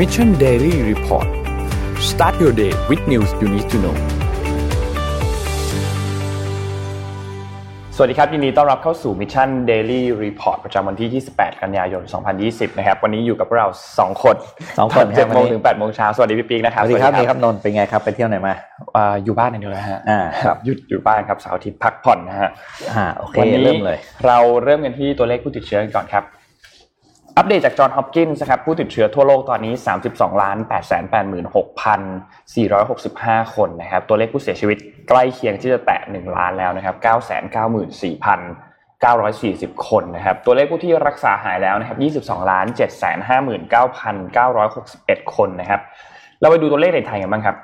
Mission Daily Report start your day with news you need to know สวัสดีครับยินดีต้อนรับเข้าสู่ Mission Daily Report ประจำวันที่ 28 กันยายน 2020 นะครับ วันนี้อยู่กับเรา 2 คนสองคนเจ็ดครับโมงวันนี้ถึง8โมงเช้าสวัสดีพี่ปิ๊กนะคสรับวัสดีครับนี่ครับนนท์เป็นไงครับไปเที่ยวไหนมาอ่าอยู่บ้านอย่างเดียวเลยฮะอ่าครับหยุดอยู่บ้านครับเสาร์อาทิตย์พักผ่อนนะฮะอ่าโอเควันนี้เริ่มเลย เราเริ่มกันที่ตัวเลขผู้ติดเชื้อกันก่อนครับ อัปเดตจากจอห์นฮอปกินส์นะครับผู้ติดเชื้อทั่วโลกตอนนี้ 32ล้าน8 8 6 465 คนนะครับตัวเลขผู้เสียชีวิตใกล้เคียงที่จะแตะ 1 ล้านแล้วนะครับ9 9 4 0 940 คนนะครับ ตัวเลขผู้ที่รักษาหายแล้วนะครับ 22ล้าน759,961 คนนะครับ เราไปดูตัวเลขในไทยกันบ้างครับ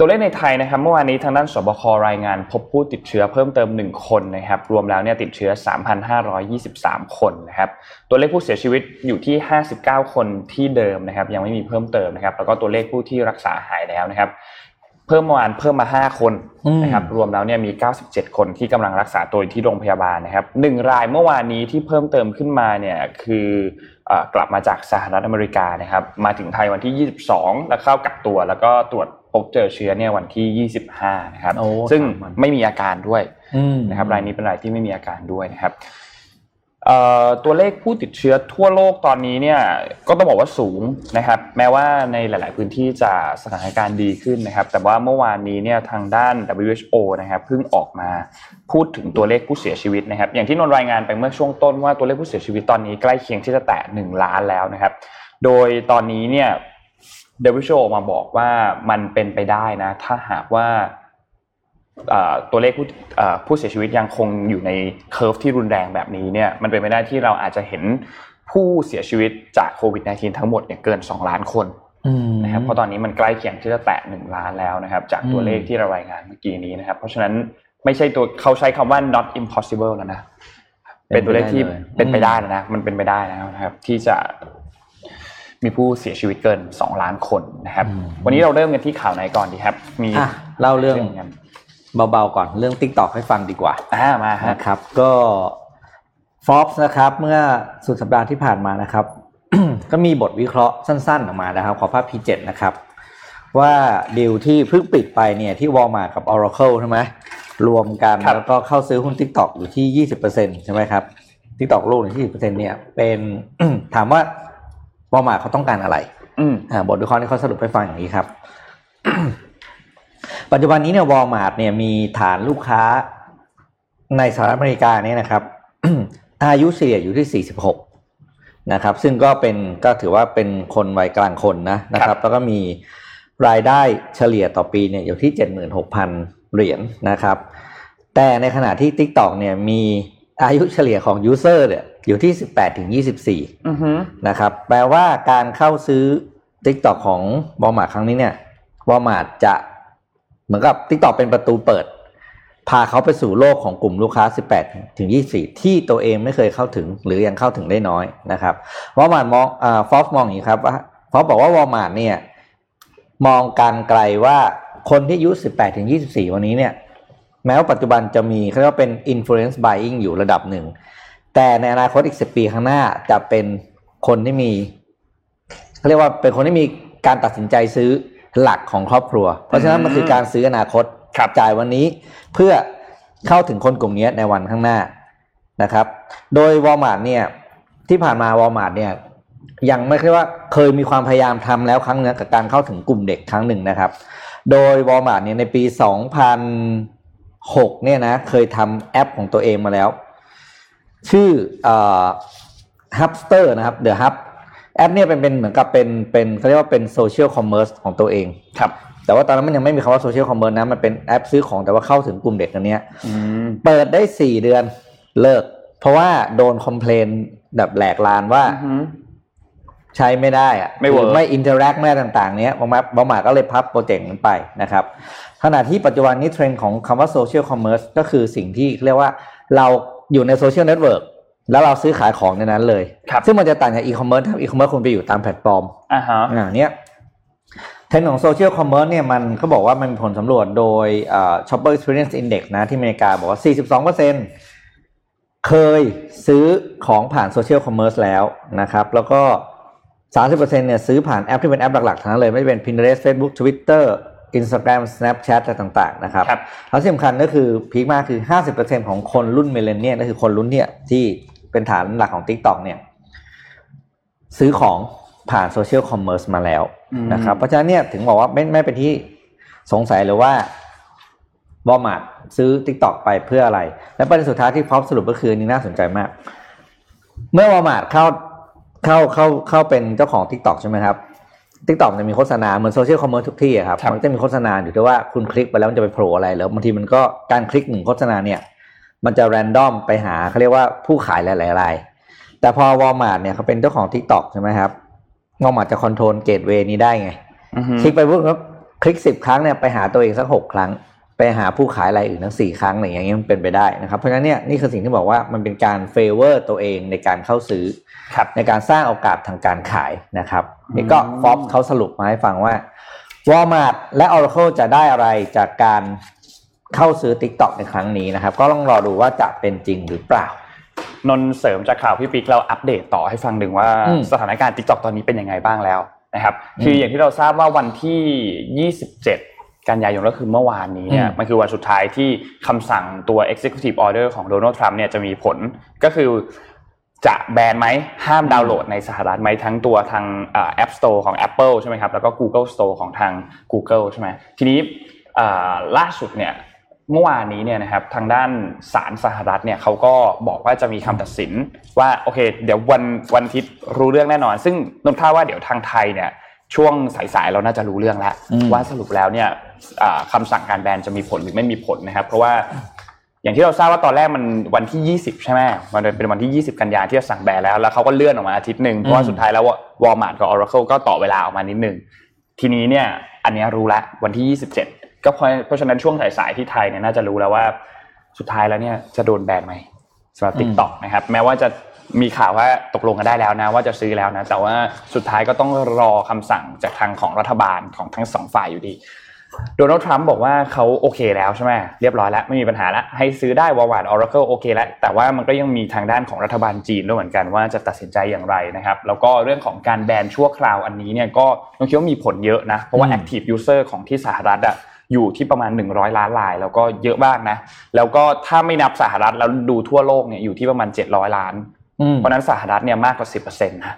ตัวเลขในไทยนะครับเมื่อวานนี้ทางด้านสบครายงานพบผู้ติดเชื้อเพิ่มเติม 1 คนนะครับรวมแล้วเนี่ยติดเชื้อ 3,523 คนนะครับตัวเลขผู้เสียชีวิตอยู่ที่ 59 คนที่เดิมนะครับยังไม่มีเพิ่มเติมนะครับแล้วก็ตัวเลขผู้ที่รักษาหายแล้วนะครับเพิ่มเมื่อวานเพิ่มมา 5 คนนะครับรวมแล้วเนี่ยมี 97 คนที่กำลังรักษาตัวอยู่ที่โรงพยาบาลนะครับหนึ่งรายเมื่อวานนี้ที่เพิ่มเติมขึ้นมาเนี่ยคือเอ่อกลับมาจากสหรัฐอเมริกานะครับมาถึงไทยวันที่ 22 แล้วเข้ากักตัวแล้วก็ตรวจ พบเจอเชื้อเนี่ยวันที่ 25 นะครับโอ้ซึ่งสามวันไม่มีอาการด้วยอืมนะครับรายนี้เป็นรายที่ไม่มีอาการด้วยนะครับเอ่อตัวเลขผู้ติดเชื้อทั่วโลกตอนนี้เนี่ยก็ต้องบอกว่าสูงนะครับ แม้ว่าในหลาย ๆ พื้นที่จะสถานการณ์ดีขึ้นนะครับ แต่ว่าเมื่อวานนี้เนี่ยทางด้าน WHO นะครับเพิ่งออกมาพูดถึงตัวเลขผู้เสียชีวิตนะครับ อย่างที่นนท์รายงานไปเมื่อช่วงต้นว่าตัวเลขผู้เสียชีวิตตอนนี้ใกล้เคียงที่จะแตะ1ล้านแล้วนะครับ โดยตอนนี้เนี่ย WHO ออกมาบอกว่ามันเป็นไปได้นะ ถ้าหากว่าเอ่อตัวเลขผู้เอ่อผู้เสียชีวิตยังคงอยู่ในเคอร์ฟที่รุนแรงแบบนี้เนี่ยมันเป็นไปได้ที่เราอาจจะเห็นผู้เสียชีวิตจากโควิด -19 ทั้งหมดเนี่ยเกิน 2 ล้านคนอืมนะครับเพราะตอนนี้มันใกล้เคียงที่จะแตะ1ล้านแล้วนะครับ จากตัวอืมเลขที่เรารายงานเมื่อกี้นี้นะครับ เพราะฉะนั้นไม่ใช่ตัวเขาใช้คำว่า not impossible แล้วนะเป็นตัวเลขที่เป็นไปได้แล้วนะมันเป็นไปได้แล้วนะครับ ที่จะ มีผู้เสียชีวิตเกิน 2 ล้านคนนะครับ วันนี้เราเริ่มกันที่ข่าวไหนก่อนดีครับ มีอะเล่าเรื่องกันเบาๆก่อนเรื่อง t ิ k t o k ให้ฟังดีกว่าอ่ามาฮะนะครับ ก็ Forbes นะครับ เมื่อสุดสัปดาห์ที่ผ่านมานะครับ ก็มีบทวิเคราะห์สั้นๆออกมานะครับ ขอภาพ P7 นะครับ ว่าดีลที่เพิ่งปิดไปเนี่ยที่ Walmart กับ Oracle ใช่ไหมรวมกันครับแล้วก็เข้าซื้อหุ้น TikTok อยู่ที่ 20%ใช่ไหมครับ TikTok โลกอยู่ที่ 20%เนี่ยเป็นถามว่า Walmart เขาต้องการอะไรอืมอ่าบทวิเคราะห์ที่เขาสรุปให้ฟังอย่างนี้ครับ ปัจจุบันนี้เนี่ยวอลมาร์ทเนี่ยมีฐานลูกค้าในสหรัฐอเมริกาเนี่ยนะครับ อายุเฉลี่ยอยู่ที่ 46 นะครับ ซึ่งก็เป็นก็ถือว่าเป็นคนวัยกลางคนนะนะคครัรับบแล้วก็มีรายได้เฉลี่ยต่อปีเนี่ยอยู่ที่ 76,000 เหรียญนะครับ แต่ในขณะที่ TikTok เนี่ยมีอายุเฉลี่ยของ user เนี่ย อยู่ที่ 18ถึง24อือฮึนะครับ แปลว่าการเข้าซื้อ TikTok ของ Walmart ครั้งนี้เนี่ย Walmart จะเหมือนกับ TikTok เป็นประตูเปิด พาเขาไปสู่โลกของกลุ่มลูกค้า 18ถึง24 ที่ตัวเองไม่เคยเข้าถึง หรือยังเข้าถึงได้น้อยนะครับ Walmart มองอ่าฟอสมองอย่างนี้ครับว่าฟอสบอกว่า Walmart เนี่ย มองการไกลว่าคนที่อายุ 18ถึง24 วันนี้เนี่ย แม้ว่าปัจจุบันจะมีเขาเรียกว่าเป็น influence buying อยู่ระดับหนึ่ง แต่ในอนาคตอีกสิบปีข้างหน้าจะเป็นคนที่มีเขาเรียกว่าเป็นคนที่มีการตัดสินใจซื้อหลักของครอบครัว เพราะฉะนั้นมันคือการซื้ออนาคตครับจ่ายวันนี้เพื่อเข้าถึงคนกลุ่มนี้ในวันข้างหน้านะครับ โดยวอลมาร์ทเนี่ยที่ผ่านมาวอลมาร์ทเนี่ยยังไม่ใช่ว่าเคยมีความพยายามทำแล้วครั้งหนึ่งกับการเข้าถึงกลุ่มเด็กครั้งหนึ่งนะครับ โดยวอลมาร์ทเนี่ยในปี 2006 เนี่ยนะเคยทำแอปของตัวเองมาแล้ว ชื่อเอ่อ Hubster นะครับ The Hub แอปเนี่ยเป็นเป็นเหมือนกับเป็นเป็นเขาเรียกว่าเป็น social commerce ของตัวเองครับแต่ว่าตอนนั้นมันยังไม่มีคำว่า social commerce นะมันเป็นแอปซื้อของแต่ว่าเข้าถึงกลุ่มเด็กอันเนี้ยอืมเปิดได้สี่เดือนเลิก เพราะว่าโดน complain แบบแหลกลาญว่าอือฮึใช้ไม่ได้อะไม่ work หรือไม่ interactive ต่างๆ เนี้ยบางมาบางมาก็เลยพับโปรเจกต์นั้นไปนะครับขณะที่ปัจจุบันนี้เทรนด์ของคำว่า social commerce ก็คือสิ่งที่เรียกว่าเรา อยู่ใน social network แล้วเราซื้อขายของในนั้นเลยครับซึ่งมันจะต่างจาก e-commerce e-commerce คุณไปอยู่ตามแพลตฟอร์มอ่าฮะอ่าเนี้ยเทรนด์ของ social commerce เนี่ยมันเขาบอกว่ามันมีผลสำรวจโดยอ่า Shopper Experience Index นะที่อเมริกาบอกว่า 42%เคยซื้อของผ่าน social commerce แล้วนะครับ แล้วก็ 30%เนี่ยซื้อผ่านแอปที่เป็นแอปหลักๆทั้งนั้นเลย ไม่ว่าจะเป็น Pinterest Facebook Twitter Instagram Snapchat อะไรต่างๆนะครับครับแล้วที่สำคัญก็คือ peak มากคือ 50%ของคนรุ่น millennial ก็คือคนรุ่นเนี่ยที่เป็นฐานหลักของ TikTok เนี่ยซื้อของผ่าน social commerce มาแล้วอืมนะครับ เพราะฉะนั้นเนี่ยถึงบอกว่าไม่ไม่เป็นที่สงสัยเลยว่าวอลมาร์ทซื้อ TikTok ไปเพื่ออะไร และประเด็นสุดท้ายที่พร้อมสรุปก็คืออันนี้น่าสนใจมาก เมื่อวอลมาร์ทเข้าเข้าเข้าเข้าเป็นเจ้าของ TikTok ใช่ไหมครับ TikTok จะมีโฆษณาเหมือน social commerce ทุกที่อะครับครับมันจะมีโฆษณาอยู่ที่ว่าคุณคลิกไปแล้วมันจะไปโผล่อะไรแล้วบางทีมันก็การคลิกหนึ่งโฆษณาเนี่ย มันจะ random ไปหาเขาเรียกว่าผู้ขายหลายๆรายแต่พอวอลมาร์ทเนี่ยเขาเป็นเจ้าของ TikTok ใช่ไหมครับวอลมาร์ทจะ control gateway นี้ได้ไงอือฮึคลิกไปปุ๊บครับคลิกสิบครั้งเนี่ยไปหาตัวเองสักหกครั้ง ไปหาผู้ขายรายอื่นทั้งสี่ครั้งอะไรอย่างเงี้ยมันเป็นไปได้นะครับเพราะฉะนั้นเนี่ยนี่คือสิ่งที่บอกว่ามันเป็นการ favor ตัวเองในการเข้าซื้อครับในการสร้างโอกาสทางการขายนะครับอืมนี่ก็ฟอสเขาสรุปมาให้ฟังว่า Walmart และ Oracle จะได้อะไรจากการเข้าซื้อ TikTok ในครั้งนี้นะครับ ก็ต้องรอดูว่าจะเป็นจริงหรือเปล่านนท์เสริมจากข่าวพี่ปิ๊กเราอัปเดตต่อให้ฟังหนึ่งว่าอืมสถานการณ์ t ิ k t o k ตอนนี้เป็นยังไงบ้างแล้วนะครับอืมคืออย่างที่เราทราบว่าวันที่ 27 กันยายนก็คือเมื่อวานนี้เนี่ยอืมมันคือวันสุดท้ายที่คำสั่งตัว executive order ของโดนัลด์ทรัมป์เนี่ยจะมีผลก็คือจะแบนไหมห้ามดาวน์โหลดในสหรัฐไหมทั้งตัวทางอ่า App Store ของ Apple ใช่ไหมครับแล้วก็ Google Store ของทาง Google ใช่ไหมทีนี้อ่าล่าสุดเนี่ยเมื่อวานนี้เนี่ยนะครับทางด้านศาลสหรัฐเนี่ยเขาก็บอกว่าจะมีคำตัดสินว่าโอเค เดี๋ยววันวันอาทิตย์รู้เรื่องแน่นอน ซึ่งนนท์คาดว่าเดี๋ยวทางไทยเนี่ย ช่วงสายๆเราน่าจะรู้เรื่องแล้วอืมว่าสรุปแล้วเนี่ยอ่าคำสั่งการแบนจะมีผลหรือไม่มีผลนะครับ เพราะว่าอย่างที่เราทราบว่าตอนแรกมันวันที่ 20 ใช่ไหมมันเป็นวันที่ 20 กันยาที่จะสั่งแบนแล้ว แล้วเขาก็เลื่อนออกมาอาทิตย์หนึ่งเพราะว่าสุดท้ายแล้ววอลมาร์ทกับ Oracle ก็ต่อเวลาออกมานิดหนึ่งทีนี้เนี่ยอันเนี้ยรู้ละวันที่ 27 ก็เพราะเพราะฉะนั้นช่วงสายๆที่ไทยเนี่ยน่าจะรู้แล้วว่าสุดท้ายแล้วเนี่ยจะโดนแบนไหมสำหรับอืม TikTok นะครับแม้ว่าจะ มีข่าวว่าตกลงกันได้แล้วนะ ว่าจะซื้อแล้วนะ แต่ว่าสุดท้ายก็ต้องรอคำสั่งจากทางของรัฐบาลของทั้งสองฝ่ายอยู่ดีโดนัลด์ทรัมป์บอกว่าเขาโอเคแล้วใช่ไหมเรียบร้อยแล้วไม่มีปัญหาแล้วให้ซื้อได้ Walmart Oracle โอเคแล้วแต่ว่ามันก็ยังมีทางด้านของรัฐบาลจีนด้วยเหมือนกันว่าจะตัดสินใจอย่างไรนะครับ แล้วก็เรื่องของการแบนชั่วคราวอันนี้เนี่ยก็ต้องคิดว่ามีผลเยอะนะ เพราะว่าอืม active user ของที่สหรัฐอะอยู่ที่ประมาณ 100 ล้านราย แล้วก็เยอะมากนะ แล้วก็ถ้าไม่นับสหรัฐแล้วดูทั่วโลกเนี่ยอยู่ที่ประมาณ 700 ล้านอืม เพราะนั้นสหรัฐเนี่ยมากกว่า10%นต์นะ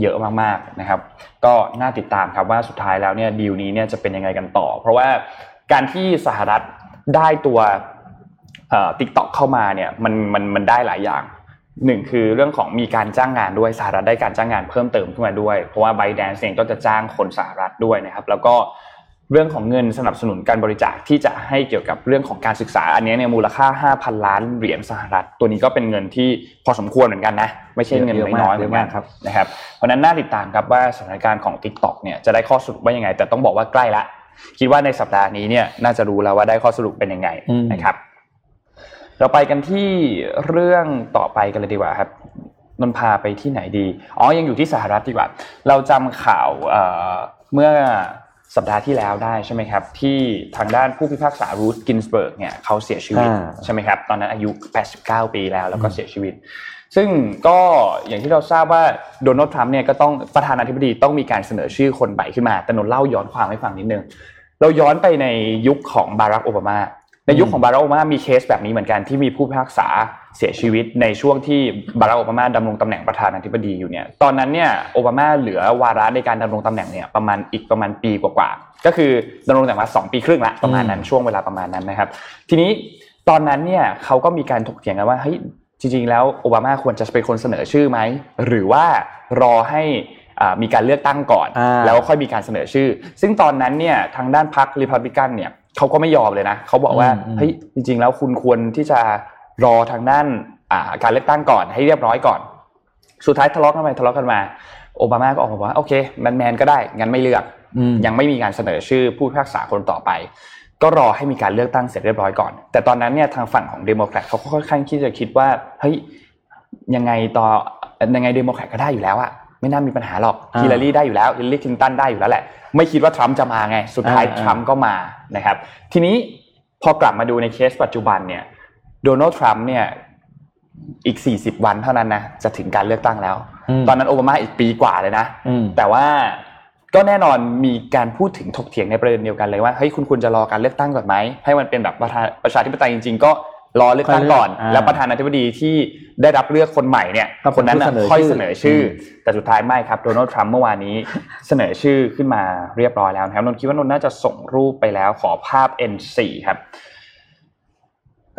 เยอะมากๆนะครับ ก็น่าติดตามครับว่าสุดท้ายแล้วเนี่ยดีลนี้เนี่ยจะเป็นยังไงกันต่อ เพราะว่าการที่สหรัฐได้ตัวทิกตอกเข้ามาเนี่ยมันมันมันได้หลายอย่างหนึ่งคือเรื่องของมีการจ้างงานด้วยสหรัฐได้การจ้างงานเพิ่มเติมขึ้นมาด้วย เพราะว่าไบแดนเองก็จะจ้างคนสหรัฐด้วยนะครับ แล้วก็ เรื่องของเงินสนับสนุนการบริจาคที่จะให้เกี่ยวกับเรื่องของการศึกษา อันนี้เนี่ยมูลค่า 5,000 ล้านเหรียญสหรัฐ ตัวนี้ก็เป็นเงินที่พอสมควรเหมือนกันนะไม่ใช่เงินเยอะมากน้อยๆเหมือนกันครับนะครับเพราะนั้นน่าติดตามครับว่าสถานการณ์ของ TikTok เนี่ยจะได้ข้อสรุปว่ายังไง แต่ต้องบอกว่าใกล้ละคิดว่าในสัปดาห์นี้เนี่ยน่าจะรู้แล้วว่าได้ข้อสรุปเป็นยังไงนะครับ เราไปกันที่เรื่องต่อไปกันเลยดีกว่าครับนนพาไปที่ไหนดีอ๋อยังอยู่ที่สหรัฐดีกว่า เราจำข่าวเมื่อ สัปดาห์ที่แล้วได้ใช่ไหมครับ ที่ทางด้านผู้พิพากษารูธกินสเบิร์กเนี่ยเขาเสียชีวิตอ่าใช่ไหมครับ ตอนนั้นอายุ 89 ปีแล้วแล้วก็เสียชีวิต ซึ่งก็อย่างที่เราทราบว่าโดนัลด์ทรัมป์เนี่ยก็ต้องประธานาธิบดีต้องมีการเสนอชื่อคนใหม่ขึ้นมาแต่นนท์เล่าย้อนความให้ฟังนิดนึงเราย้อนไปในยุคของบารักโอบามา ในยุคของบารักโอบามามีเคสแบบนี้เหมือนกันที่มีผู้พิพากษาเสียชีวิตในช่วงที่บารักโอบามาดำรงตำแหน่งประธานาธิบดีอยู่เนี่ยตอนนั้นเนี่ยโอบามาเหลือวาระในการดำรงตำแหน่งเนี่ยประมาณอีกประมาณปีกว่าๆก็คือดำรงตำแหน่งมาสองปีครึ่งละประมาณนั้นช่วงเวลาประมาณนั้นนะครับ ทีนี้ตอนนั้นเนี่ยเขาก็มีการถกเถียงกันว่าเฮ้ยจริงๆแล้วโอบามาควรจะเป็นคนเสนอชื่อไหมหรือว่ารอให้อ่ามีการเลือกตั้งก่อนอ่าแล้วค่อยมีการเสนอชื่อ ซึ่งตอนนั้นเนี่ยทางด้านพรรคริพับลิกันเนี่ย เขาก็ไม่ยอมเลยนะเขาบอกว่าอืมอืมเฮ้ยจริง ๆ แล้วคุณควรที่จะรอทางด้านอ่าการเลือกตั้งก่อนให้เรียบร้อยก่อน สุดท้ายทะเลาะกันไปทะเลาะกันมาโอบามาก็ออกมาบอกว่าโอเคแมนแมนๆก็ได้งั้นไม่เลือกอืมยังไม่มีการเสนอชื่อผู้พิพากษาคนต่อไป ก็รอให้มีการเลือกตั้งเสร็จเรียบร้อยก่อน แต่ตอนนั้นเนี่ยทางฝั่งของเดโมแครตเขาก็ค่อนข้างที่จะคิดว่าเฮ้ยยังไงต่อยังไงเดโมแครตก็ได้อยู่แล้วอะ ไม่น่ามีปัญหาหรอกอ่าฮิลลารีได้อยู่แล้วฮิลลารีคลินตันได้อยู่แล้วแหละ ไม่คิดว่าทรัมป์จะมาไง สุดท้ายอ่าทรัมป์ก็มานะครับ ทีนี้พอกลับมาดูในเคสปัจจุบันเนี่ยโดนัลด์ทรัมป์เนี่ยอีก 40 วันเท่านั้นนะจะถึงการเลือกตั้งแล้วมตอนนั้นโอบามาอีกปีกว่าเลยนะอืมแต่ว่าก็แน่นอนมีการพูดถึงถกเถียงในประเด็นเดียวกันเลยว่าเฮ้ยคุณควรจะรอการเลือกตั้งก่อนไหมให้มันเป็นแบบประธานประชาธิปไตยจริง ๆ ก็ รอเลือกตั้งก่อนค่อยเลือกอ่าแล้วประธานาธิบดีที่ได้รับเลือกคนใหม่เนี่ยก็เป็นคนนั้นน่ะผู้เสนอค่อยชื่อเสนอชื่ออมแต่สุดท้ายไม่ครับโดนัลด์ทรัมป์เมื่อวานนี้เสนอชื่อขึ้นมาเรียบร้อยแล้วนะครับนนท์คิดว่านนท์น่าจะส่งรูปไปแล้วขอภาพ N4 ครับ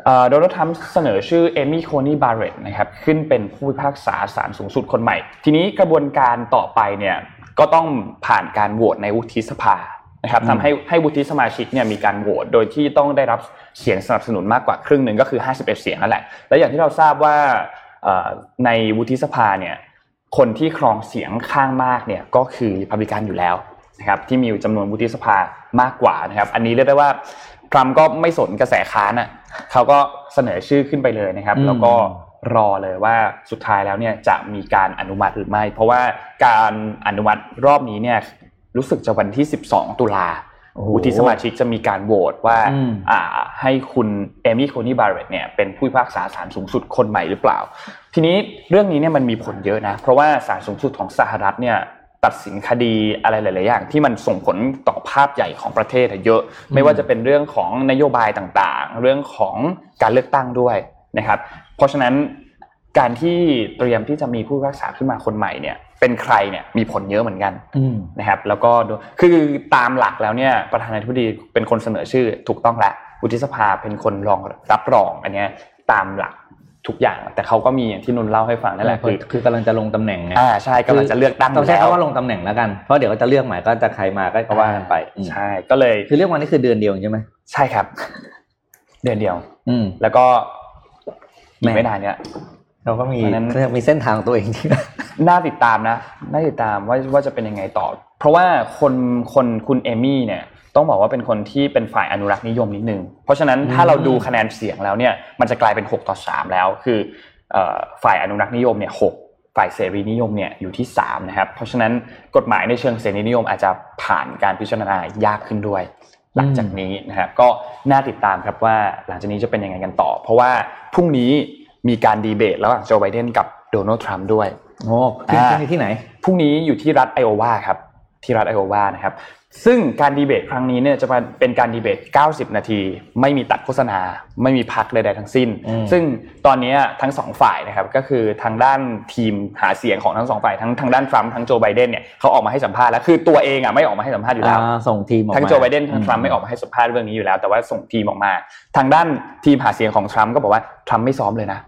เอ่อโดนัลด์ทรัมป์เสนอชื่อเอมี่โคนีบาร์เรตนะครับขึ้นเป็นผู้พิพากษาศาลสูงสุดคนใหม่ ทีนี้กระบวนการต่อไปเนี่ยก็ต้องผ่านการโหวตในวุฒิสภา นะครับอืมทำให้ให้วุฒิสมาชิกเนี่ยมีการโหวตโดยที่ต้องได้รับเสียงสนับสนุนมากกว่าครึ่งหนึ่งก็คือ 51 เสียงนั่นแหละ และอย่างที่เราทราบว่าเอ่อในวุฒิสภาเนี่ยคนที่ครองเสียงข้างมากเนี่ยก็คือริพับลิกันอยู่แล้วนะครับที่มีจำนวนวุฒิสภามากกว่านะครับ อันนี้เรียกได้ว่าทรัมป์ก็ไม่สนกระแสค้านอะเขาก็เสนอชื่อขึ้นไปเลยนะครับอืมแล้วก็รอเลยว่าสุดท้ายแล้วเนี่ยจะมีการอนุมัติหรือไม่ เพราะว่าการอนุมัติรอบนี้เนี่ย รู้สึกจะวันที่ 12 ตุลาโอ้โหวุฒิสมาชิกจะมีการโหวตว่าอืมอ่าให้คุณเอมี่โคนีบาร์เรตเนี่ยเป็นผู้พิพากษาศาลสูงสุดคนใหม่หรือเปล่า ทีนี้เรื่องนี้เนี่ยมันมีผลเยอะนะ เพราะว่าศาลสูงสุดของสหรัฐเนี่ยตัดสินคดีอะไรหลาย ๆ อย่าง ที่มันส่งผลต่อภาพใหญ่ของประเทศอะเยอะ ไม่ว่าจะเป็นเรื่องของนโยบายต่างๆ เรื่องของการเลือกตั้งด้วยนะครับ เพราะฉะนั้นการที่เตรียมที่จะมีผู้พิพากษาขึ้นมาคนใหม่เนี่ย เป็นใครเนี่ยมีผลเยอะเหมือนกันอืมนะครับแล้วก็ดูคือตามหลักแล้วเนี่ยประธานาธิบดีเป็นคนเสนอชื่อถูกต้องแล้ววุฒิสภาเป็นคนรองรับรองอันเนี้ยตามหลักทุกอย่าง แต่เขาก็มีอย่างที่นนท์เล่าให้ฟังนั่นแหละคืคืออคือกำลังจะลงตำแหน่งไงอ่าใช่กำลังจะเลือกตั้งต้องใช้แล้วคำว่าลงตำแหน่งแล้วกันเพราะเดี๋ยวจะเลือกใหม่ก็จะใครมาก็ว่ากันไปอืมใช่ก็เลยคือเลือกวันนี้คือเดือนเดียวใช่ไหมใช่ครับ เดือนเดียว อืมแล้วก็อีแม่กไม่นานเนี่ย เราก็มีเพราะฉะนั้นมีเส้นทางของตัวเองที่น่าติดตามนะน่าติดตามว่าว่าจะเป็นยังไงต่อ เพราะว่าคนคนคุณเอมี่เนี่ยต้องบอกว่าเป็นคนที่เป็นฝ่ายอนุรักษ์นิยมนิดนึง เพราะฉะนั้นถ้าเราดูคะแนนเสียงแล้วเนี่ยมันจะกลายเป็น 6 ต่อ 3 แล้ว คือเอ่อฝ่ายอนุรักษ์นิยมเนี่ยหกฝ่ายเสรีนิยมเนี่ยอยู่ที่3นะครับเพราะฉะนั้นกฎหมายในเชิงเสรีนิยมอาจจะผ่านการพิจารณายากขึ้นด้วย หลังจากนี้นะครับก็น่าติดตามครับว่าหลังจากนี้จะเป็นยังไงกันต่อ เพราะว่าพรุ่งนี้ มีการดีเบตระหว่างโจไบเดนกับโดนัลด์ทรัมป์ด้วยโอ้ที่อ่าที่ที่ไหนพรุ่งนี้อยู่ที่รัฐไอโอวาครับ ที่รัฐไอโอวานะครับซึ่งการดีเบตครั้งนี้เนี่ยจะเป็นการดีเบต 90 นาที ไม่มีตัดโฆษณา ไม่มีพักใดๆทั้งสิ้นอืมซึ่งตอนนี้ทั้งสองฝ่ายนะครับก็คือทางด้านทีมหาเสียงของทั้งสองฝ่ายทั้งทางด้านทรัมป์ทั้งโจไบเดนเนี่ยเขาออกมาให้สัมภาษณ์แล้วคือตัวเองอะไม่ออกมาให้สัมภาษณ์อยู่แล้วอ่าส่งทีมออกมาทั้งโจไบเดนทั้งทรัมป์ไม่ออกมาให้สัมภาษณ์เรื่องนี้อยู่แล้ว แต่ว่าส่งทีมออกมา ทางด้านทีมหาเสียงของทรัมป์ก็บอกว่าทรัมป์ไม่ซ้อมเลยนะ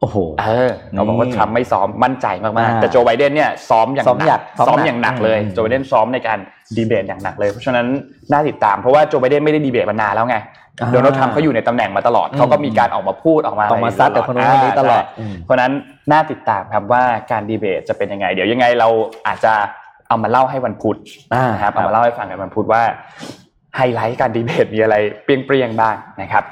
โอ้โหเออเขาบอกว่านี่ทรัมป์ไม่ซ้อมมั่นใจมากอ่าๆแต่โจไบเดนเนี่ยซ้อมอย่างซ้อมหนัหนักซ้อมซ้อมหนักอย่างหนักเลยอืมโจไบเดนซ้อมในการดีเบตอย่างหนักเลยเพราะฉะนั้นน่าติดตามเพราะว่าโจไบเดนไม่ได้ดีเบตมานานแล้วไงอ่าโดนัลด์ทรัมป์เขาอยู่ในตำแหน่งมาตลอดอืมเขาก็มีการออกมาพูดออกมาออกมาซัดแต่คนนู้นคนนี้ตลอดาอืมใช่เพราะฉะนั้นน่าติดตามครับว่าการดีเบตจะเป็นยังไง เดี๋ยวยังไงเราอาจจะเอามาเล่าให้วันพุธอ่านะครับเอามาเล่าให้ฟังกันวันพุธว่าไฮไลท์การดีเบตมีอะไรเปรี้ยงๆบ้างนะครับ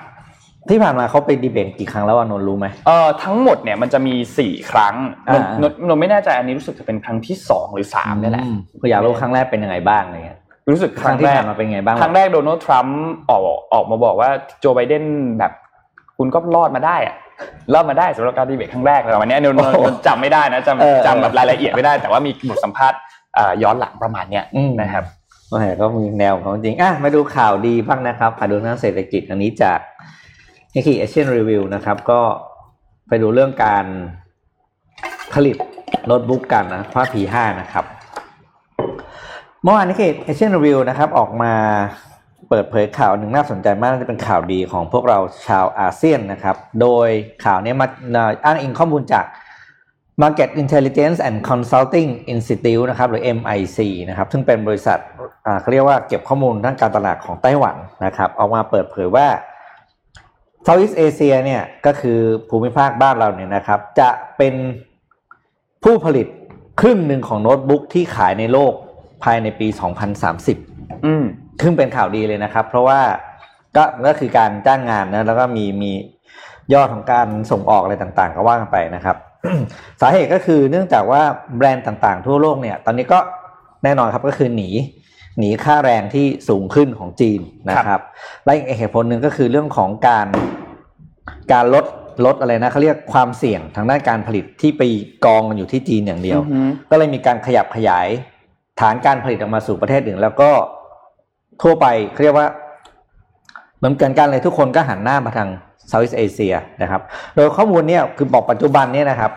ที่ผ่านมาเขาไปดีเบตกี่ครั้งแล้วอะนนท์รู้ไหมเอ่อทั้งหมดเนี่ยมันจะมีสี่ครั้งนนอ่านนนนไม่แน่ใจอันนี้รู้สึกจะเป็นครั้งที่สองหรือสามนี่แหละอืมคืออยากรู้ครั้งแรกเป็นยังไงบ้างอะไรเงี้ยรู้สึกคครั้รั้งงที่แรกผ่านมาเป็นไงบ้างครั้งแรกโดนัลด์ทรัมป์ออกออกมาบอกว่าโจไบเดนแบบคุณก็รอดมาได้อะรอดมาได้สำหรับการดีเบตครั้งแรกแต่วันนี้นนนนนจำไม่ได้นะจเออำจำแบบรายละเอียดไม่ได้ แต่ว่ามีบทสัมภาษณ์เอ่อย้อนหลังประมาณเนี้ยอืมนะครับโอเคก็มีแนวของจริงอะมาดูข่าวดีบ้างนะครับข่าวดูทางเศรษฐกิจอันนี้จาก นิกกี้เอเชียนรีวิวนะครับ ก็ไปดูเรื่องการผลิตโน้ตบุ๊กกันนะภาพ P5 นะครับ เมื่อวานนิกกี้เอเชียนรีวิวนะครับ ออกมาเปิดเผยข่าวหนึ่งน่าสนใจมากน่าจะเป็นข่าวดีของพวกเราชาวอาเซียนนะครับ โดยข่าวนี้มาอ้างอิงข้อมูลจาก Market Intelligence and Consulting Institute นะครับ หรือ MIC นะครับ ซึ่งเป็นบริษัทเขาเรียกว่าเก็บข้อมูลด้านการตลาดของไต้หวันนะครับ ออกมาเปิดเผยว่า Southeast Asia เนี่ยก็คือภูมิภาคบ้านเราเนี่ยนะครับ จะเป็นผู้ผลิตครึ่งหนึ่งของโน้ตบุ๊กที่ขายในโลกภายในปี 2030 อืมซึ่งเป็นข่าวดีเลยนะครับ เพราะว่าก็ก็คือการจ้างงานนะแล้วก็มีมียอดของการส่งออกอะไรต่างๆ ก็ว่ากันไปนะครับ สาเหตุก็คือเนื่องจากว่าแบรนด์ต่างๆ ทั่วโลกเนี่ย ตอนนี้ก็แน่นอนครับก็คือหนีหนีค่าแรงที่สูงขึ้นของจีนนะครับ และอีกเหตุผลหนึ่งก็คือเรื่องของการ การลดลดอะไรนะเขาเรียกความเสี่ยงทางด้านการผลิตที่ไปกองกันอยู่ที่จีนอย่างเดียวอือฮึก็เลยมีการขยับขยายฐานการผลิตออกมาสู่ประเทศอื่น แล้วก็ทั่วไปเขาเรียกว่าเหมือนกันกันเลยทุกคนก็หันหน้ามาทางเซาท์อีสเอเชียนะครับ โดยข้อมูลเนี่ยคือบอกปัจจุบันเนี่ยนะครับ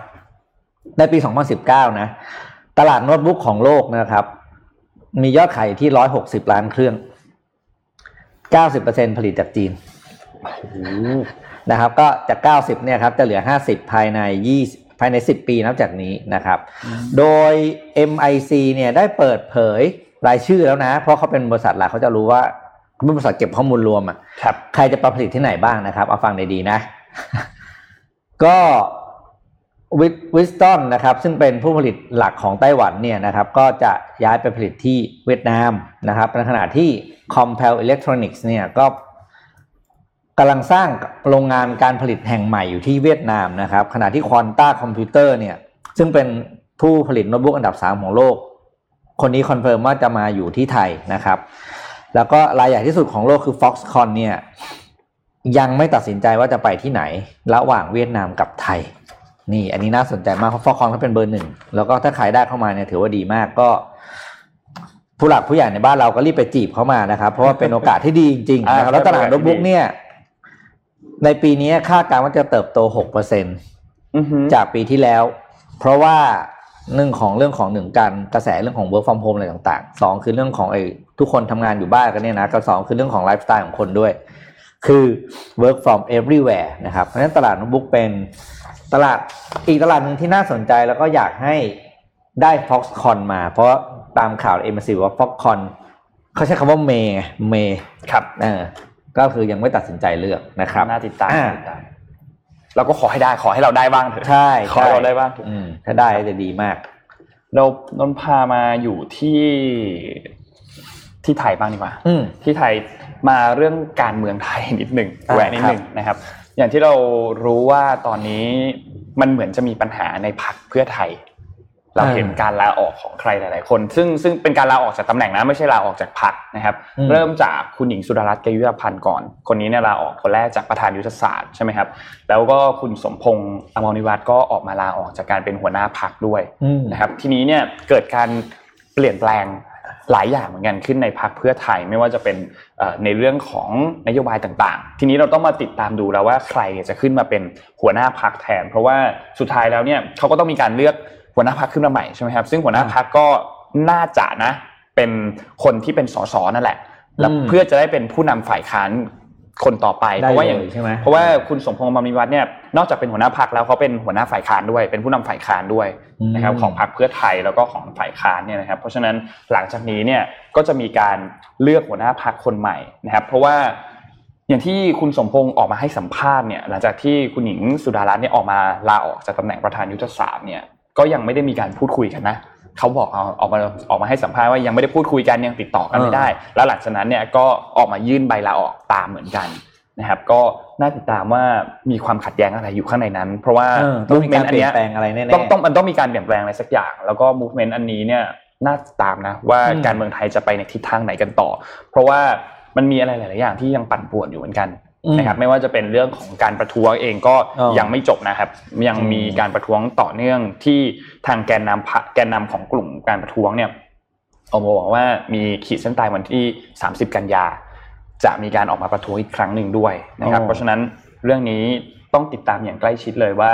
ในปี 2019 นะ ตลาดโน้ตบุ๊กของโลกนะครับ มียอดขายอยู่ที่ 160 ล้านเครื่อง 90%ผลิตจากจีน นะครับ ก็จาก 90เนี่ยครับจะเหลือ 50 ภายใน 20 ภายใน 10 ปีนับจากนี้นะครับ โดย MIC เนี่ยได้เปิดเผยรายชื่อแล้วนะ เพราะเขาเป็นบริษัทหลักเขาจะรู้ว่าเขาเป็นบริษัทเก็บข้อมูลรวมอะครับใครจะไปผลิตที่ไหนบ้างนะครับ เอาฟังดีๆนะ ก็วิสตันนะครับ ซึ่งเป็นผู้ผลิตหลักของไต้หวันเนี่ยนะครับ ก็จะย้ายไปผลิตที่เวียดนามนะครับในขณะที่ Compel Electronics เนี่ยก็ กำลังสร้างโรงงานการผลิตแห่งใหม่อยู่ที่เวียดนามนะครับ ขณะที่ Quanta Computer เนี่ยซึ่งเป็นผู้ผลิตโน้ตบุ๊กอันดับสามของโลก คนนี้ confirm ว่าจะมาอยู่ที่ไทยนะครับ แล้วก็รายใหญ่ที่สุดของโลกคือ Foxconn เนี่ยยังไม่ตัดสินใจว่าจะไปที่ไหน ระหว่างเวียดนามกับไทย นี่อันนี้น่าสนใจมากเพราะ Foxconn เขาเป็นเบอร์หนึ่งแล้วก็ถ้าขายได้เข้ามาเนี่ยถือว่าดีมากก็ ผู้หลักผู้ใหญ่ในบ้านเราก็รีบไปจีบเขามานะครับ เพราะว่าเป็นโอกาสที่ดีจริงๆนะครับแล้วตลาดโน้ตบุ๊กเนี่ย ในปีนี้คาดการณ์ว่าจะเติบโตหกเปอร์เซ็นต์อือฮึจากปีที่แล้ว เพราะว่าเรื่องของเรื่องของหนึ่งการกระแสเรื่องของ work from home อะไรต่างๆสองคือเรื่องของไอ้ทุกคนทำงานอยู่บ้านกันเนี่ยนะกับสองคือเรื่องของไลฟ์สไตล์ของคนด้วย คือ work from everywhere นะครับ เพราะฉะนั้นตลาดโน้ตบุ๊กเป็นตลาดอีกตลาดหนึ่งที่น่าสนใจแล้วก็อยากให้ได้ Foxconn มา เพราะตามข่าวเอ็มซีว่า Foxconn เขาใช้คำว่าเมย์เมย์ครับเออ ก็คือยังไม่ตัดสินใจเลือกนะครับน่าติดตามอ่าน่าติดตามเราก็ขอให้ได้ขอให้เราได้บ้างเถอะใช่ขอให้เราได้บ้างอืมถ้าได้จะดีมาก เรานนท์พามาอยู่ที่ที่ไทยบ้างดีกว่าอืมที่ไทยมาเรื่องการเมืองไทยนิดหนึ่งอ่าแหวะนิดหนึ่งนะครับ อย่างที่เรารู้ว่าตอนนี้มันเหมือนจะมีปัญหาในพรรคเพื่อไทย เราเห็นการลาออกของใครหลาย ๆ คน ซึ่งซึ่งเป็นการลาออกจากตำแหน่งนะไม่ใช่ลาออกจากพรรคนะครับอืมเริ่มจากคุณหญิงสุดารัตน์แกยุรพันธ์ก่อน คนนี้เนี่ยลาออกคนแรกจากประธานยุทธศาสตร์ใช่ไหมครับแล้วก็คุณสมพงษ์อมรนิวัฒน์ก็ออกมาลาออกจากการเป็นหัวหน้าพรรคด้วยอืมนะครับ ทีนี้เนี่ยเกิดการเปลี่ยนแปลงหลายอย่างเหมือนกันขึ้นในพรรคเพื่อไทยไม่ว่าจะเป็นเอ่อในเรื่องของนโยบายต่างๆ ทีนี้เราต้องมาติดตามดูแล้วว่าใครจะขึ้นมาเป็นหัวหน้าพรรคแทน เพราะว่าสุดท้ายแล้วเนี่ยเขาก็ต้องมีการเลือก หัวหน้าพรรคขึ้นมาใหม่ใช่ไหมครับซึ่งหัวหน้าพรรคก็น่าจะนะ เป็นคนที่เป็นสสนั่นแหละแล้วอืมเพื่อจะได้เป็นผู้นำฝ่ายค้านคนต่อไปได้เพราะว่าอย่างเลยใช่ไหมเพราะว่าคุณสมพงษ์อมรนิวัฒน์เนี่ยนอกจากเป็นหัวหน้าพรรคแล้วเขาเป็นหัวหน้าฝ่ายค้านด้วย เป็นผู้นำฝ่ายค้านด้วยนะครับของพรรคเพื่อไทยแล้วก็ของฝ่ายค้านเนี่ยนะครับ เพราะฉะนั้นหลังจากนี้เนี่ยก็จะมีการเลือกหัวหน้าพรรคคนใหม่นะครับ เพราะว่าอย่างที่คุณสมพงษ์ออกมาให้สัมภาษณ์เนี่ยหลังจากที่คุณหญิงสุดารัตน์เนี่ยออกมาลาออกจากตำแหน่งประธานยุทธศาสตร์เนี่ย ก็ยังไม่ได้มีการพูดคุยกันนะเขาบอกเอาออกมาออกมาให้สัมภาษณ์ว่ายังไม่ได้พูดคุยกันยังติดต่อกันไม่ได้ แล้วหลังจากนั้นเนี่ยก็ออกมายื่นใบลาออกตามเหมือนกันนะครับ ก็น่าติดตามว่ามีความขัดแย้งอะไรอยู่ข้างในนั้น เพราะว่าเออต้องมีการ movement เปลี่ยนอัแปลงอะไรแน่ๆต้องต้องมันต้องมีการเปลี่ยนแปลงอะไรสักอย่าง แล้วก็ movement อันนี้เนี่ยน่าตามนะว่าอืมการเมืองไทยจะไปในทิศทางไหนกันต่อ เพราะว่ามันมีอะไรหลาย ๆ อย่างที่ยังปั่นป่วนอยู่เหมือนกันอืม นะครับไม่ว่าจะเป็นเรื่องของการประท้วงเองก็อ๋อยังไม่จบนะครับ ยังอืมมีการประท้วงต่อเนื่องที่ทางแกนนำพรรคแกนนำของกลุ่มการประท้วงเนี่ยออกมาบอกว่ามีขีดเส้นตายวันที่ 30 กันยา จะมีการออกมาประท้วงอีกครั้งหนึ่งด้วยนะครับอ๋อเพราะฉะนั้นเรื่องนี้ต้องติดตามอย่างใกล้ชิดเลยว่า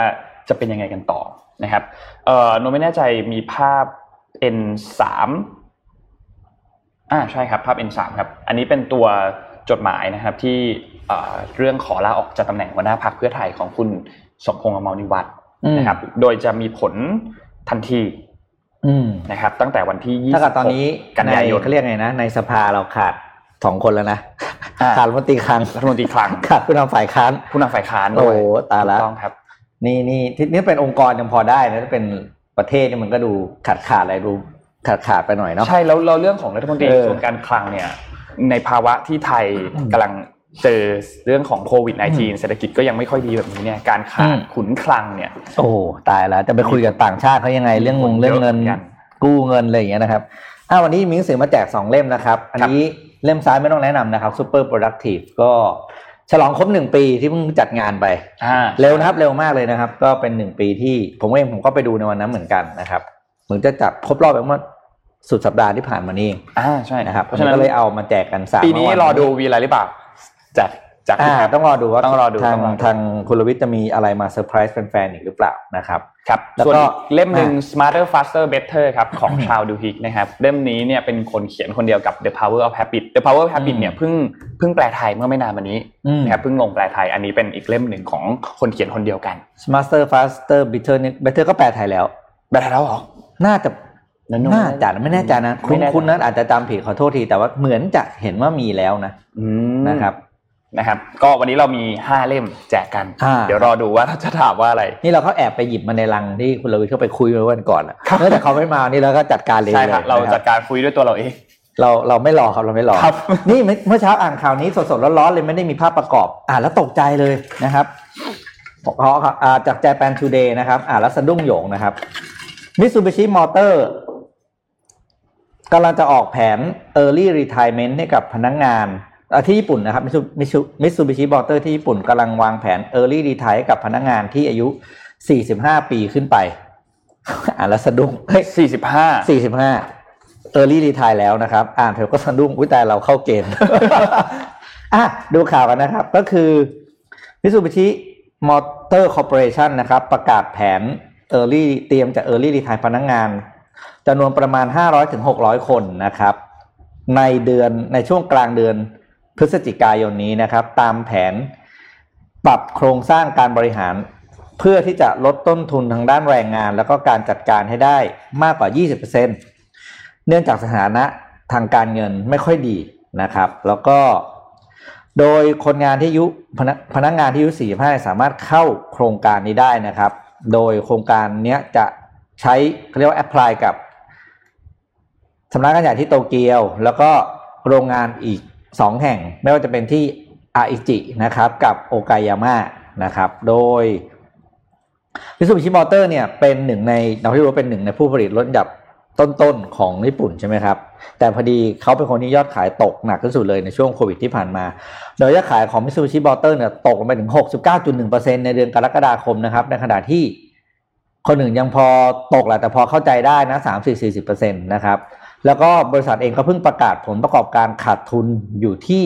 จะเป็นยังไงกันต่อนะครับเอ่อโนไม่แน่ใจมีภาพ N3 อ่าใช่ครับภาพ N3 ครับ อันนี้เป็นตัวจดหมายนะครับที่ เอ่อเรื่องขอลาออกจากตำแหน่งหัวหน้าพรรคเพื่อไทยของคุณสมพงษ์อมรนิวัฒน์อืมนะครับ โดยจะมีผลทันทีอืมนะครับ ตั้งแต่วันที่ถ้ากับตอนนี้26กันยายนในเขาเรียกไงนะ ในสภาเราขาดสองคนแล้วนะอ่าขาดรัฐมนตรีคลังรัฐมนตรีคลังขาดผู้นำฝ่ายค้านผู้นำฝ่ายค้านโอ้ด้วยตายละถูกต้องครับ นี่นี่ที่นี่เป็นองค์กรยังพอได้นะถ้าเป็นประเทศนี่มันก็ดูขาดขาดอะไรดูขาดขาดไปหน่อยเนาะใช่แล้วเราเรื่องของรัฐมนตรีเอกอระทรวงการคลังเนี่ย ในภาวะที่ไทยอืมกำลัง เจอเรื่องของโควิด -19 เศรษฐกิจก็ยังไม่ค่อยดีแบบนี้เนี่ยการขาอืดมขุนคลังเนี่ย โอ้ตายแล้วจะไปคุยกับต่างชาติเขายังไงเรื่องงงเรื่องเงินเยอะเหมือนกันกู้เงินอะไรอย่างเงี้ยนะครับอ้าววันนี้มีหนังสือมาแจกสองเล่มนะครับ อันนี้เล่มซ้ายไม่ต้องแนะนำนะครับ Super Productive ก็ฉลองครบหนึ่งปีที่เพิ่งจัดงานไปอ่าเร็วนะครับเร็วมากเลยนะครับ ก็เป็นหนึ่งปีที่ผมเองผมก็ไปดูในวันนั้นเหมือนกันนะครับเหมือนจะจัดครบรอบแบบเมื่อสุดสัปดาห์ที่ผ่านมานี่เองอ่าใช่นะครับเพราะฉะนั้นก็เลยเอามาแจกกันสามปีนี้วัรอดูวีอะไรหรือเปล่า จากจากอ่าต้องรอดูว่าต้องรอดูทางต้องรอดูทางคุณลวิทย์จะมีอะไรมาเซอร์ไพรส์แฟนๆอีกหรือเปล่านะครับครับแล้วส่วนก็อีกเล่มหนึ่ง smarter faster better ครับของ Charles Duhigg นะครับเล่มนี้เนี่ยเป็นคนเขียนคนเดียวกับ the power of habit the power of habit อืมเนี่ยเพิ่งเพิ่งแปลไทยเมื่อไม่นานมานี้อืมนะครับเพิ่งลงแปลไทยอันนี้เป็นอีกเล่มหนึ่งของคนเขียนคนเดียวกัน Master Faster Bitter นี่ Better ก็แปลไทยแล้วแปลไทยแล้วเหรอน่าจะนั่นนู่นน่าจะไม่แน่ใจนะคุไม่ณแน่ใจคุณนั้นอาจจะจำผิดขอโทษทีแต่ว่าเหมือนจะเห็นว่ามีแล้วนะอืมนะครับ นะครับ ก็วันนี้เรามี 5 เล่มแจกกันอ่าเดี๋ยวรอดูว่าเราจะถามว่าอะไร นี่เราก็แอบไปหยิบมาในลังที่คุณลวิทย์เข้าไปคุยไว้วันก่อนอะครับเนื่องจากเขาไม่มานี่เราก็จัดการเลยใช่ครับลยเรานะคจัดการคุยด้วยตัวเราเองเราเราไม่รอครับเราไม่รอครับนี่เมื่อเมื่อเช้าอ่านข่าวนี้สดๆร้อนๆเลยไม่ได้มีภาพประกอบ อ่านแล้วตกใจเลยนะครับขออ่าจาก Japan Today นะครับ อ่านแล้วสะดุ้งโหยงนะครับ Mitsubishi Motor กำลังจะออกแผน Early Retirement ให้กับพนักงานอะ ที่ญี่ปุ่นนะครับ Mitsu- Mitsubishi Motor ที่ญี่ปุ่นกำลังวางแผน Early Retire ให้กับพนักงานที่อายุ 45 ปีขึ้นไป อ่านแล้วสะดุ้งเฮ้ย45สี่สิบห้าเออร์ลี่รีทายแล้วนะครับ อ่านเถอะก็สะดุ้งอุ้ยแต่เราเข้าเกณฑ์อะดูข่าวกันนะครับ ก็คือ Mitsubishi Motor Corporation นะครับ ประกาศแผน Early เตรียมจะ Early Retire พนักงานจำนวนประมาณ 500ถึง600 คนนะครับ ในเดือนในช่วงกลางเดือน พฤศจิกายนนี้นะครับ ตามแผนปรับโครงสร้างการบริหาร เพื่อที่จะลดต้นทุนทางด้านแรงงาน แล้วก็การจัดการให้ได้มากกว่า 20%เนื่องจากสถานะทางการเงินไม่ค่อยดีนะครับ แล้วก็โดยคนงานที่ยุพนักพนักงานที่อายุ45 สามารถเข้าโครงการนี้ได้นะครับ โดยโครงการนี้จะใช้เรียกว่าแอพพลายกับสำนักงานใหญ่ที่โตเกียว แล้วก็โรงงานอีก 2 แห่งไม่ว่าจะเป็นที่อาอิจินะครับกับโอกายาม่านะครับโดยมิซูบิชิมอเตอร์เนี่ยเป็นหนึ่งในเราที่รู้ว่าเป็นหนึ่งในผู้ผลิตรถยนต์ต้นๆของญี่ปุ่นใช่ไหมครับ แต่พอดีเขาเป็นคนที่ยอดขายตกหนักที่สุดเลยในช่วงโควิดที่ผ่านมา โดยยอดขายของมิซูบิชิมอเตอร์เนี่ยตกลงไปถึง 69.1%ในเดือนกรกฎาคมนะครับ ในขณะที่คนอื่นยังพอตกแหละแต่พอเข้าใจได้นะ 3-40%นะครับ แล้วก็บริษัทเองก็เพิ่งประกาศผลประกอบการขาดทุนอยู่ที่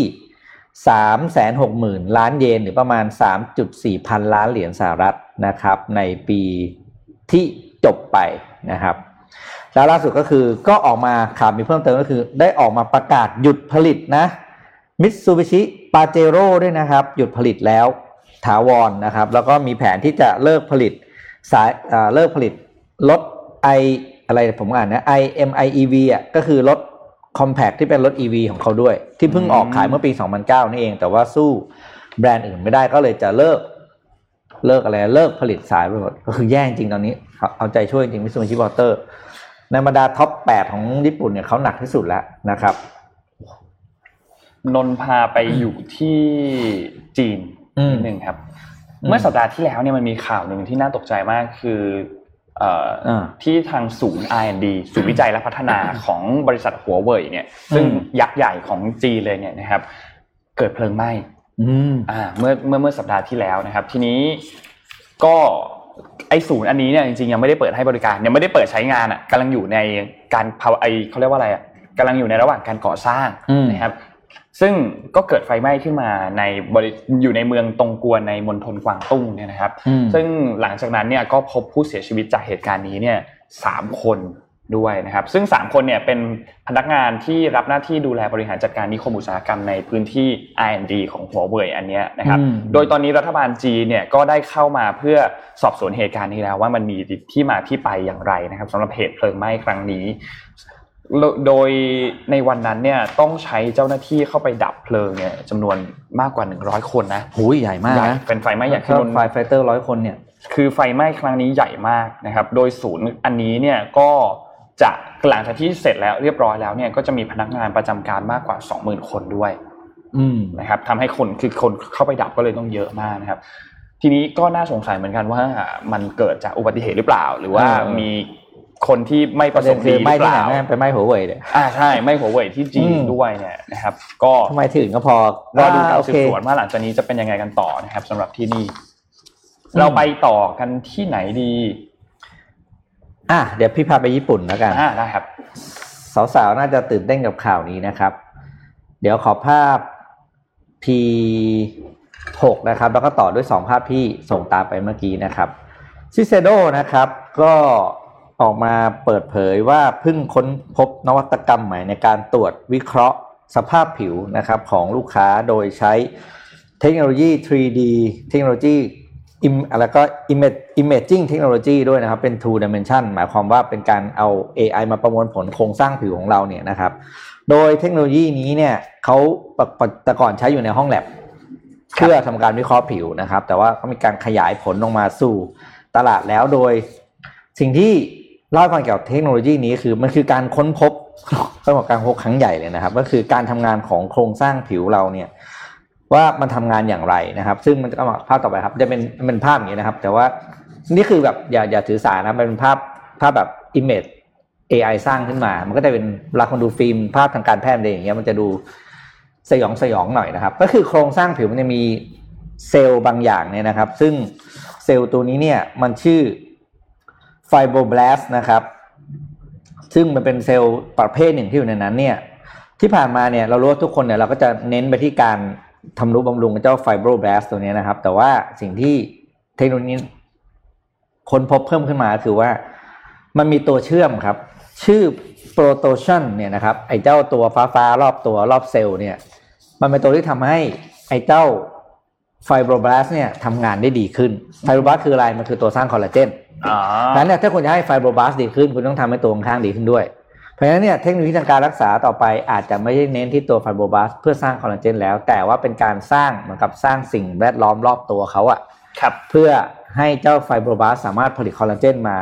3 6 0 0 0 0 ล้านเยน หรือประมาณ 3.4 พันล้านเหรียญสหรัฐนะครับ ในปีที่จบไปนะครับ แล้วล่าสุดก็คือก็ออกมาข่าวมีเพิ่มเติมก็คือ ได้ออกมาประกาศหยุดผลิตนะมิตซูบิชิปาเจโร่ด้วยนะครับ หยุดผลิตแล้วถาวรนะครับ แล้วก็มีแผนที่จะเลิกผลิตสายเลิกผลิตรถ i อะไรผมอ่านนะ i m i e v อะก็คือรถ compact ที่เป็นรถ EV ของเขาด้วย ที่เพิ่งออกขายเมื่อปี 2009 นี่เอง แต่ว่าสู้แบรนด์อื่นไม่ได้ก็เลยจะเลิก เลิกอะไร เลิกผลิตสายไปหมดก็คือแย่จริงตอนนี้ เอาเอาใจช่วยจริงมิซูบิชิมอเตอร์ ในบรรดา top 8 ของญี่ปุ่นเนี่ยเขาหนักที่สุดแล้วนะครับ นนท์พาไปอยู่ที่จีนอืมนิดนึงครับอืมเมื่อสัปดาห์ที่แล้วเนี่ยมันมีข่าวหนึ่งที่น่าตกใจมากคือเอ่อออ่า ที่ทางศูนย์ R&D ศูนย์วิจัยและพัฒนาของบริษัทหัวเว่ยเนี่ย ซึ่งอืมยักษ์ใหญ่ของจีนเลยเนี่ยนะครับ เกิดเพลิงไหม้อืมอ่าเมื่อเมื่อเมื่อสัปดาห์ที่แล้วนะครับ ทีนี้ก็ไอศูนย์อันนี้เนี่ยจริงๆยังไม่ได้เปิดให้บริการยังไม่ได้เปิดใช้งานอะกำลังอยู่ในการภาวะไอเขาเรียกว่าอะไรอะกำลังอยู่ในระหว่างการก่อสร้างอืมนะครับ ซึ่งก็เกิดไฟไหม้ขึ้นมาในบริอยู่ในเมืองตงกวนในมณฑลกวางตุ้งเนี่ยนะครับอืมซึ่งหลังจากนั้นเนี่ยก็พบผู้เสียชีวิตจากเหตุการณ์นี้เนี่ยสามคนด้วยนะครับ ซึ่ง 3 คนเนี่ยเป็นพนักงานที่รับหน้าที่ดูแลบริหารจัดการนิคมอุตสาหกรรมในพื้นที่ R&D ของหัวเว่ยอันเนี้ยนะครับอืมโดยตอนนี้รัฐบาลจีนเนี่ยก็ได้เข้ามาเพื่อสอบสวนเหตุการณ์นี้แล้วว่ามันมีที่มาที่ไปอย่างไรนะครับสำหรับเหตุเพลิงไหม้ครั้งนี้ โดยในวันนั้นเนี่ยต้องใช้เจ้าหน้าที่เข้าไปดับเพลิงเนี่ยจำนวนมากกว่า 100 คนนะหูยใหญ่มากใหญ่นะเป็นไฟไหม้ใหญ่ที่ถ้าโดนไฟไฟเตอร์ร้อยคนเนี่ยคือไฟไหม้ครั้งนี้ใหญ่มากนะครับ โดยศูนย์อันนี้เนี่ยก็จะหลังจากที่เสร็จแล้วเรียบร้อยแล้วเนี่ยก็จะมีพนักงานประจำการมากกว่า 20,000 คนด้วยอืมนะครับทำให้คนคือคนเข้าไปดับก็เลยต้องเยอะมากนะครับ ทีนี้ก็น่าสงสัยเหมือนกันว่ามันเกิดจากอุบัติเหตุหรือเปล่า หรือว่าเออมี คนที่ไม่ปประระสเด็นงค์คืดีอหไม่รือเปที่ไหนล่าแม่งไปไม่หัวเว่ยเนี่ยอ่าใช่ไม่หัวเว่ยที่จีนอืมด้วยเนี่ยนะครับ ก็ทำไมถึงก็พอรอดูการโอสืเคบสวนว่าหลังจากนี้จะเป็นยังไงกันต่อนะครับสำหรับที่นี่ เราไปต่อกันที่ไหนดี อะเดี๋ยวพี่พาไปญี่ปุ่นแล้วกันอ่าได้ครับ สาวๆน่าจะตื่นเต้นกับข่าวนี้นะครับ เดี๋ยวขอภาพ P6 นะครับ แล้วก็ต่อด้วย2ภาพที่ส่งตามไปเมื่อกี้นะครับซิเซโดนะครับ ก็ ออกมาเปิดเผยว่าเพิ่งค้นพบนวัตกรรมใหม่ในการตรวจวิเคราะห์สภาพผิวนะครับของลูกค้าโดยใช้เทคโนโลยี 3D เทคโนโลยี Im แล้วก็ Image Imaging เทคโนโลยีด้วยนะครับ เป็น two dimension หมายความว่าเป็นการเอา AI มาประมวลผลโครงสร้างผิวของเราเนี่ยนะครับ โดยเทคโนโลยีนี้เนี่ยเขาแต่ก่อนใช้อยู่ในห้องแลบเพื่อทำการวิเคราะห์ผิวนะครับ แต่ว่าเขามีการขยายผลลงมาสู่ตลาดแล้วโดยสิ่งที่ เล่าให้ฟังเกี่ยวกับเทคโนโลยีนี้คือมันคือการค้นพบต้องบอกการพบครั้งใหญ่เลยนะครับ ก็คือการทำงานของโครงสร้างผิวเราเนี่ยว่ามันทำงานอย่างไรนะครับ ซึ่งมันจะเอามาภาพต่อไปครับ จะเป็นเป็นภาพอย่างนี้นะครับ แต่ว่านี่คือแบบอย่าอย่าถือสานะเป็นภาพภาพแบบ image AI สร้างขึ้นมา มันก็จะเป็นเวลาคนดูฟิล์มภาพทางการแพทย์อะไรอย่างเงี้ยมันจะดูสยองสยองหน่อยนะครับ ก็คือโครงสร้างผิวมันจะมีเซลล์บางอย่างเนี่ยนะครับ ซึ่งเซลล์ตัวนี้เนี่ยมันชื่อ ไฟโบร b ลสนะครับ ซึ่งมันเป็นเซลล์ประเภทหนึ่งที่อยู่ในนั้นเนี่ยที่ผ่านมาเนี่ยเรารู้ว่าทุกคนเนี่ยเราก็จะเน้นไปที่การทำนุบำรุงเจ้าไฟโบร b ลสตัวนี้นะครับ แต่ว่าสิ่งที่เทคโนโลยีค้นพบเพิ่มขึ้นมาคือว่ามันมีตัวเชื่อมครับ ชื่อโปรโตชันเนี่ยนะครับไอ้เจ้าตัวฟ้าฟ้าๆรอบตัวรอบเซลล์เนี่ยมันเป็นตัวที่ทำให้ไอ้เจ้า ไฟโบร b ลสเนี่ยทำงานได้ดีขึ้น ไฟโบร b ลสคืออะไร มันคือตัวสร้างคอลลาเจนอ่าดังนั้นเนี่ยถ้าคุณจะให้ไฟโบรบาสดีขึ้น คุณต้องทำให้ตัวข้างๆดีขึ้นด้วย เพราะฉะนั้นเนี่ยเทคโนโลยีทางการรักษาต่อไปอาจจะไม่ได้เน้นที่ตัวไฟโบรบาสเพื่อสร้างคอลลาเจนแล้ว แต่ว่าเป็นการสร้างเหมือนกับสร้างสิ่งแวดล้อมรอบตัวเขาอะครับเพื่อให้เจ้าไฟโบรบาสสามารถผลิตคอลลาเจนมา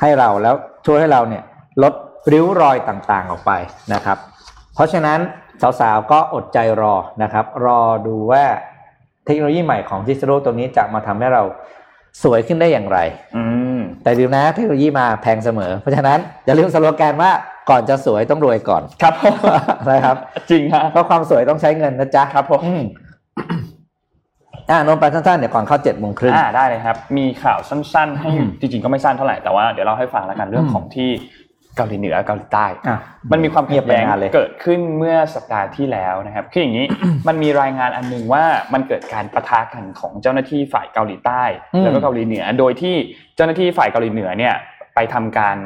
ให้เราแล้วช่วยให้เราเนี่ยลดริ้วรอยต่างๆออกไปนะครับ เพราะฉะนั้นสาวๆก็อดใจรอนะครับ รอดูว่า เทคโนโลยีใหม่ของซิสโรตัวนี้จะมาทำให้เราสวยขึ้นได้อย่างไร อืมแต่ลืมนะเทคโนโลยีมาแพงเสมอ เพราะฉะนั้นอย่าลืมสโลแกนว่าก่อนจะสวยต้องรวยก่อน ครับนะครับ จริงฮะเพราะความสวยต้องใช้เงินนะจ๊ะครับผมอืมอ่านนท์ไปสั้นๆเดี๋ยวก่อนเข้าเจ็ดโมงครึ่งอ่าได้เลยครับ มีข่าวสั้น ๆ ให้อืมจริงๆก็ไม่สั้นเท่าไหร่แต่ว่าเดี๋ยวเราให้ฟังแล้วกันเรื่องอืมของที่ เกาหลีเหนือเกาหลีใต้อะมันมีความเงีขัยบดไปแย้งนานเลยเกิดขึ้นเมื่อสัปดาห์ที่แล้วนะครับคืออย่างนี้มันมีรายงานอันหนึงว่ามันเกิดการประทะกันของเจ้าหน้าที่ฝ่ายเกาหลีใต้ แล้วก็เกาหลีเหนือ โดยที่เจ้าหน้าที่ฝ่ายเกาหลีเหนือเนี่ยไปทำการ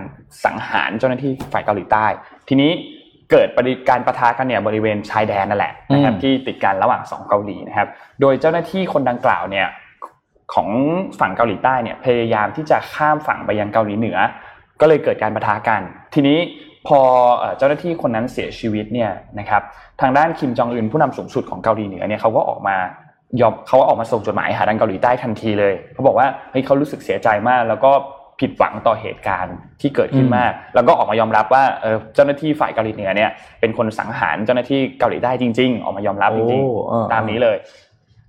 สังหารเจ้าหน้าที่ฝ่ายเกาหลีใต้ ทีนี้เกิดปฏิการประทะกันเนี่ยบริเวณชายแดนนั่นแหละนะครับที่ติดกันระหว่างสองเกาหลีนะครับ โดยเจ้าหน้าที่คนดังกล่าวเนี่ยของฝั่งเกาหลีใต้เนี่ยพยายามที่จะข้ามฝั่งไปยังเกาหลีเหนือ ก็เลยเกิดการประทะกัน ทีนี้พอเอ่อเจ้าหน้าที่คนนั้นเสียชีวิตเนี่ยนะครับทางด้านคิมจองอึนผู้นำสูงสุดของเกาหลีเหนือเนี่ยเขาก็ออกมายอมเขาก็ออกมาส่งจดหมายหาทางเกาหลีใต้ทันทีเลยเขาบอกว่าเฮ้ยเขารู้สึกเสียใจมาก แล้วก็ผิดหวังต่อเหตุการณ์ที่เกิดขึ้นมาก แล้วก็ออกมายอมรับว่าเออเจ้าหน้าที่ฝ่ายเกาหลีเหนือเนี่ยเป็นคนสังหารเจ้าหน้าที่เกาหลีใต้จริง ๆ ออกมายอมรับจริงโอ้เออๆตามนี้เลย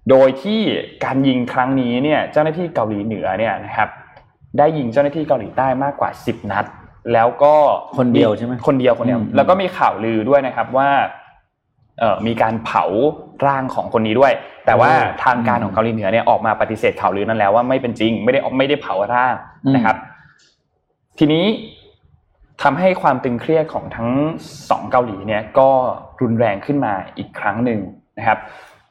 โดยที่การยิงครั้งนี้เนี่ยเจ้าหน้าที่เกาหลีเหนือเนี่ยนะครับ ได้ยิงเจ้าหน้าที่เกาหลีใต้มากกว่า 10 นัด แล้วก็คนเดียวใช่ไหมคนเดียวคนเดียวอืมแล้วก็มีข่าวลือด้วยนะครับว่าเอ่อมีการเผาร่างของคนนี้ด้วย แต่ว่าทางการของเกาหลีเหนือเนี่ยออกมาปฏิเสธข่าวลือนั้นแล้วว่าไม่เป็นจริง ไม่ได้ไม่ได้เผาร่างนะครับ ทีนี้ทำให้ความตึงเครียดของทั้งสองเกาหลีเนี่ยก็รุนแรงขึ้นมาอีกครั้งหนึ่งนะครับ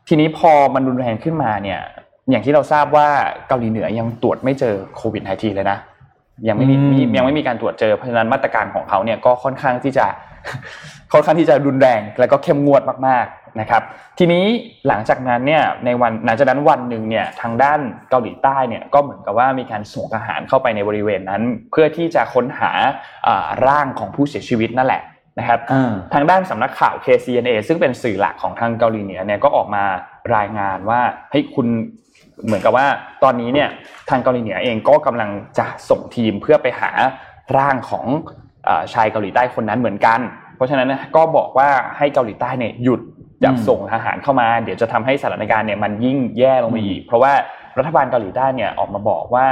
ทีนี้พอมันรุนแรงขึ้นมาเนี่ย อย่างที่เราทราบว่าเกาหลีเหนือยังตรวจไม่เจอโควิด -19 เลยนะยังไม่มีอืมมียังไม่มีการตรวจเจอเพราะฉะนั้นมาตรการของเขาเนี่ยก็ค่อนข้างที่จะค่อนข้างที่จะรุนแรงแล้วก็เข้มงวดมากๆนะครับ ทีนี้หลังจากนั้นเนี่ยในวันหลังจากนั้นวันหนึ่งเนี่ยทางด้านเกาหลีใต้เนี่ยก็เหมือนกับว่ามีการส่งทหารเข้าไปในบริเวณนั้น เพื่อที่จะค้นหาอ่าร่างของผู้เสียชีวิตนั่นแหละนะครับอ่าทางด้านสำนักข่าว KCNA ซึ่งเป็นสื่อหลักของทางเกาหลีเหนือเนี่ยก็ออกมารายงานว่าเฮ้ยคุณ เหมือนกับว่าตอนนี้เนี่ยทางเกาหลีเหนือเองก็กำลังจะส่งทีมเพื่อไปหาร่างของเออชายเกาหลีใต้คนนั้นเหมือนกัน เพราะฉะนั้นนะก็บอกว่าให้เกาหลีใต้เนี่ยหยุดอย่าอืมส่งทหารเข้ามา เดี๋ยวจะทำให้สถานการณ์เนี่ยมันยิ่งแย่ลงไปอีก เพราะว่ารัฐบาลเกาหลีใต้เนี่ยออกมาบอกว่า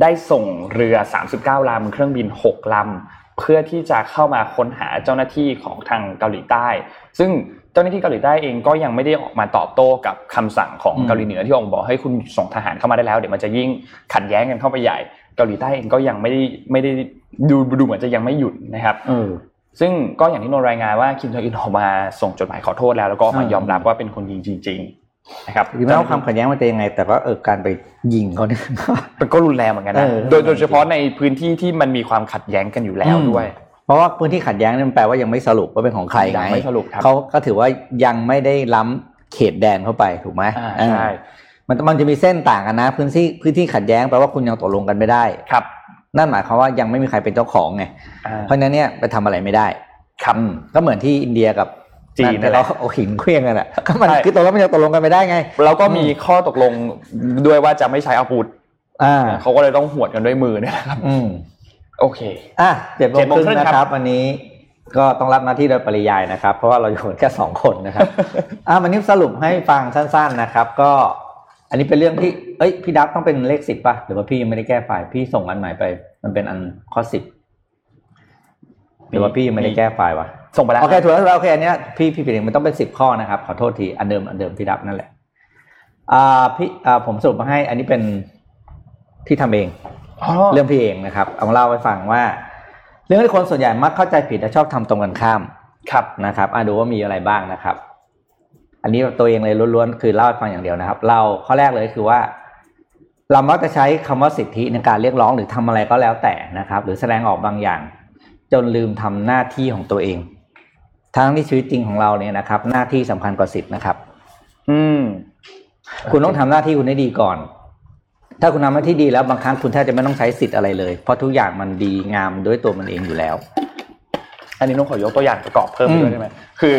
ได้ส่งเรือ 39ลำเครื่องบิน 6ลำเพื่อที่จะเข้ามาค้นหาเจ้าหน้าที่ของทางเกาหลีใต้ ซึ่ง เจ้าหน้าที่เกาหลีใต้เองก็ยังไม่ได้ออกมาตอบโต้กับคำสั่งของอืมเกาหลีเหนือที่ออกมาบอกให้คุณส่งทหารเข้ามาได้แล้วเดี๋ยวมันจะยิ่งขัดแย้งกันเข้าไปใหญ่ เกาหลีใต้เองก็ยังไม่ได้ไม่ได้ดูดูเหมือนจะยังไม่หยุดนะครับเออซึ่งก็อย่างที่นนท์รายงานว่าคิมจองอึนออกมาส่งจดหมายขอโทษแล้วแล้วก็ออกมาอ่ายยอมรับว่าเป็นคนยิงจริง ๆ นะครับหรือไม่ว่าความขัดแย้งมันจะยังไง แต่ว่าเออการไปยิงเขาเนี่ยมันก็รุนแรงเหมือนกันนะเออโดยโดยเฉพาะในพื้นที่ที่มันมีความขัดแย้งกันอยู่แล้วอืมด้วยเพ ราะว่าพื้นที่ขัดแย้งนี่มันแปลว่ายังไม่สรุปว่าเป็นของใครยัไงงไม่สรุปครับเขาก็ถือว่ายังไม่ได้ล้ำเขตแดนเข้าไปถูกไหมอ่าเออใช่มันมันจะมีเส้นต่างกันนะ พื้นที่พื้นที่ขัดแย้งแปลว่าคุณยังตกลงกันไม่ได้ครับ นั่นหมายความว่ายังไม่มีใครเป็นเจ้าของไงอ่าเพราะฉะนั้นเนี่ยไปทำอะไรไม่ได้ ครับอืมก็เหมือนที่อินเดียกับจีนนั่นแหละเขาเอาหินเคลี้ยงกันแหละก็มันใช่คือตกลงมันยังตกลงกันไม่ได้ไงแล้วก็มีข้อตกลงด้วยว่าจะไม่ใช้อาวุธอ่าเขาก็เลยต้องหวดกันด้วยมือเนี่ยนะครับอืม โอเค อะเจ็ดโมเจ็งดโมคงรึ่งครึ่งนะคครัรับบวันนี้ก็ต้องรับหน้าที่โดยปริยายนะครับ เพราะว่าเราอยู่กันแค่สองคนนะครับอะวันนี้สรุปให้ฟังสั้น ๆนะครับ ก็อันนี้เป็นเรื่องที่ เอ้ย พี่ดับต้องเป็นเลขสิบป่ะ หรือว่าพี่ยังไม่ได้แก้ไฟล์ พี่ส่งอันใหม่ไป มันเป็นอันข้อสิบหรือว่าพี่ยังไม่ได้แก้ไฟล์วะ ส่งไปแล้ว โอเค ถูกแล้วถูกแล้วโอเค อันเนี้ยพี่พี่ผิดเองมันต้องเป็นสิบข้อนะครับ ขอโทษที อันเดิม อันเดิมพี่ดับนั่นแหละ อ่า พี่ อ่า ผมสรุปมาให้ อันนี้เป็นที่ทำเองอ๋อ เรื่องพี่เองนะครับเอามาเล่าให้ฟังว่า เรื่องที่คนส่วนใหญ่มักเข้าใจผิดและชอบทำตรงกันข้ามครับนะครับอะดูว่ามีอะไรบ้างนะครับ อันนี้ตัวเองเลยล้วนๆคือเล่าให้ฟังอย่างเดียวนะครับ เราข้อแรกเลยคือว่า เรามักจะใช้คำว่าสิทธิในการเรียกร้องหรือทำอะไรก็แล้วแต่นะครับ หรือแสดงออกบางอย่าง จนลืมทำหน้าที่ของตัวเอง ทั้งที่ชีวิตจริงของเราเนี่ยนะครับ หน้าที่สำคัญกว่าสิทธินะครับ อืม คุณต้องทำหน้าที่คุณให้ดีก่อน ถ้าคุณทำหน้าที่ดีแล้วบางครั้งคุณแทบจะไม่ต้องใช้สิทธิ์อะไรเลย เพราะทุกอย่างมันดีงามด้วยตัวมันเองอยู่แล้ว อันนี้นุ้งขอยกตัวอย่างประกอบเพิ่มไปอืมด้วยได้ไหมคือ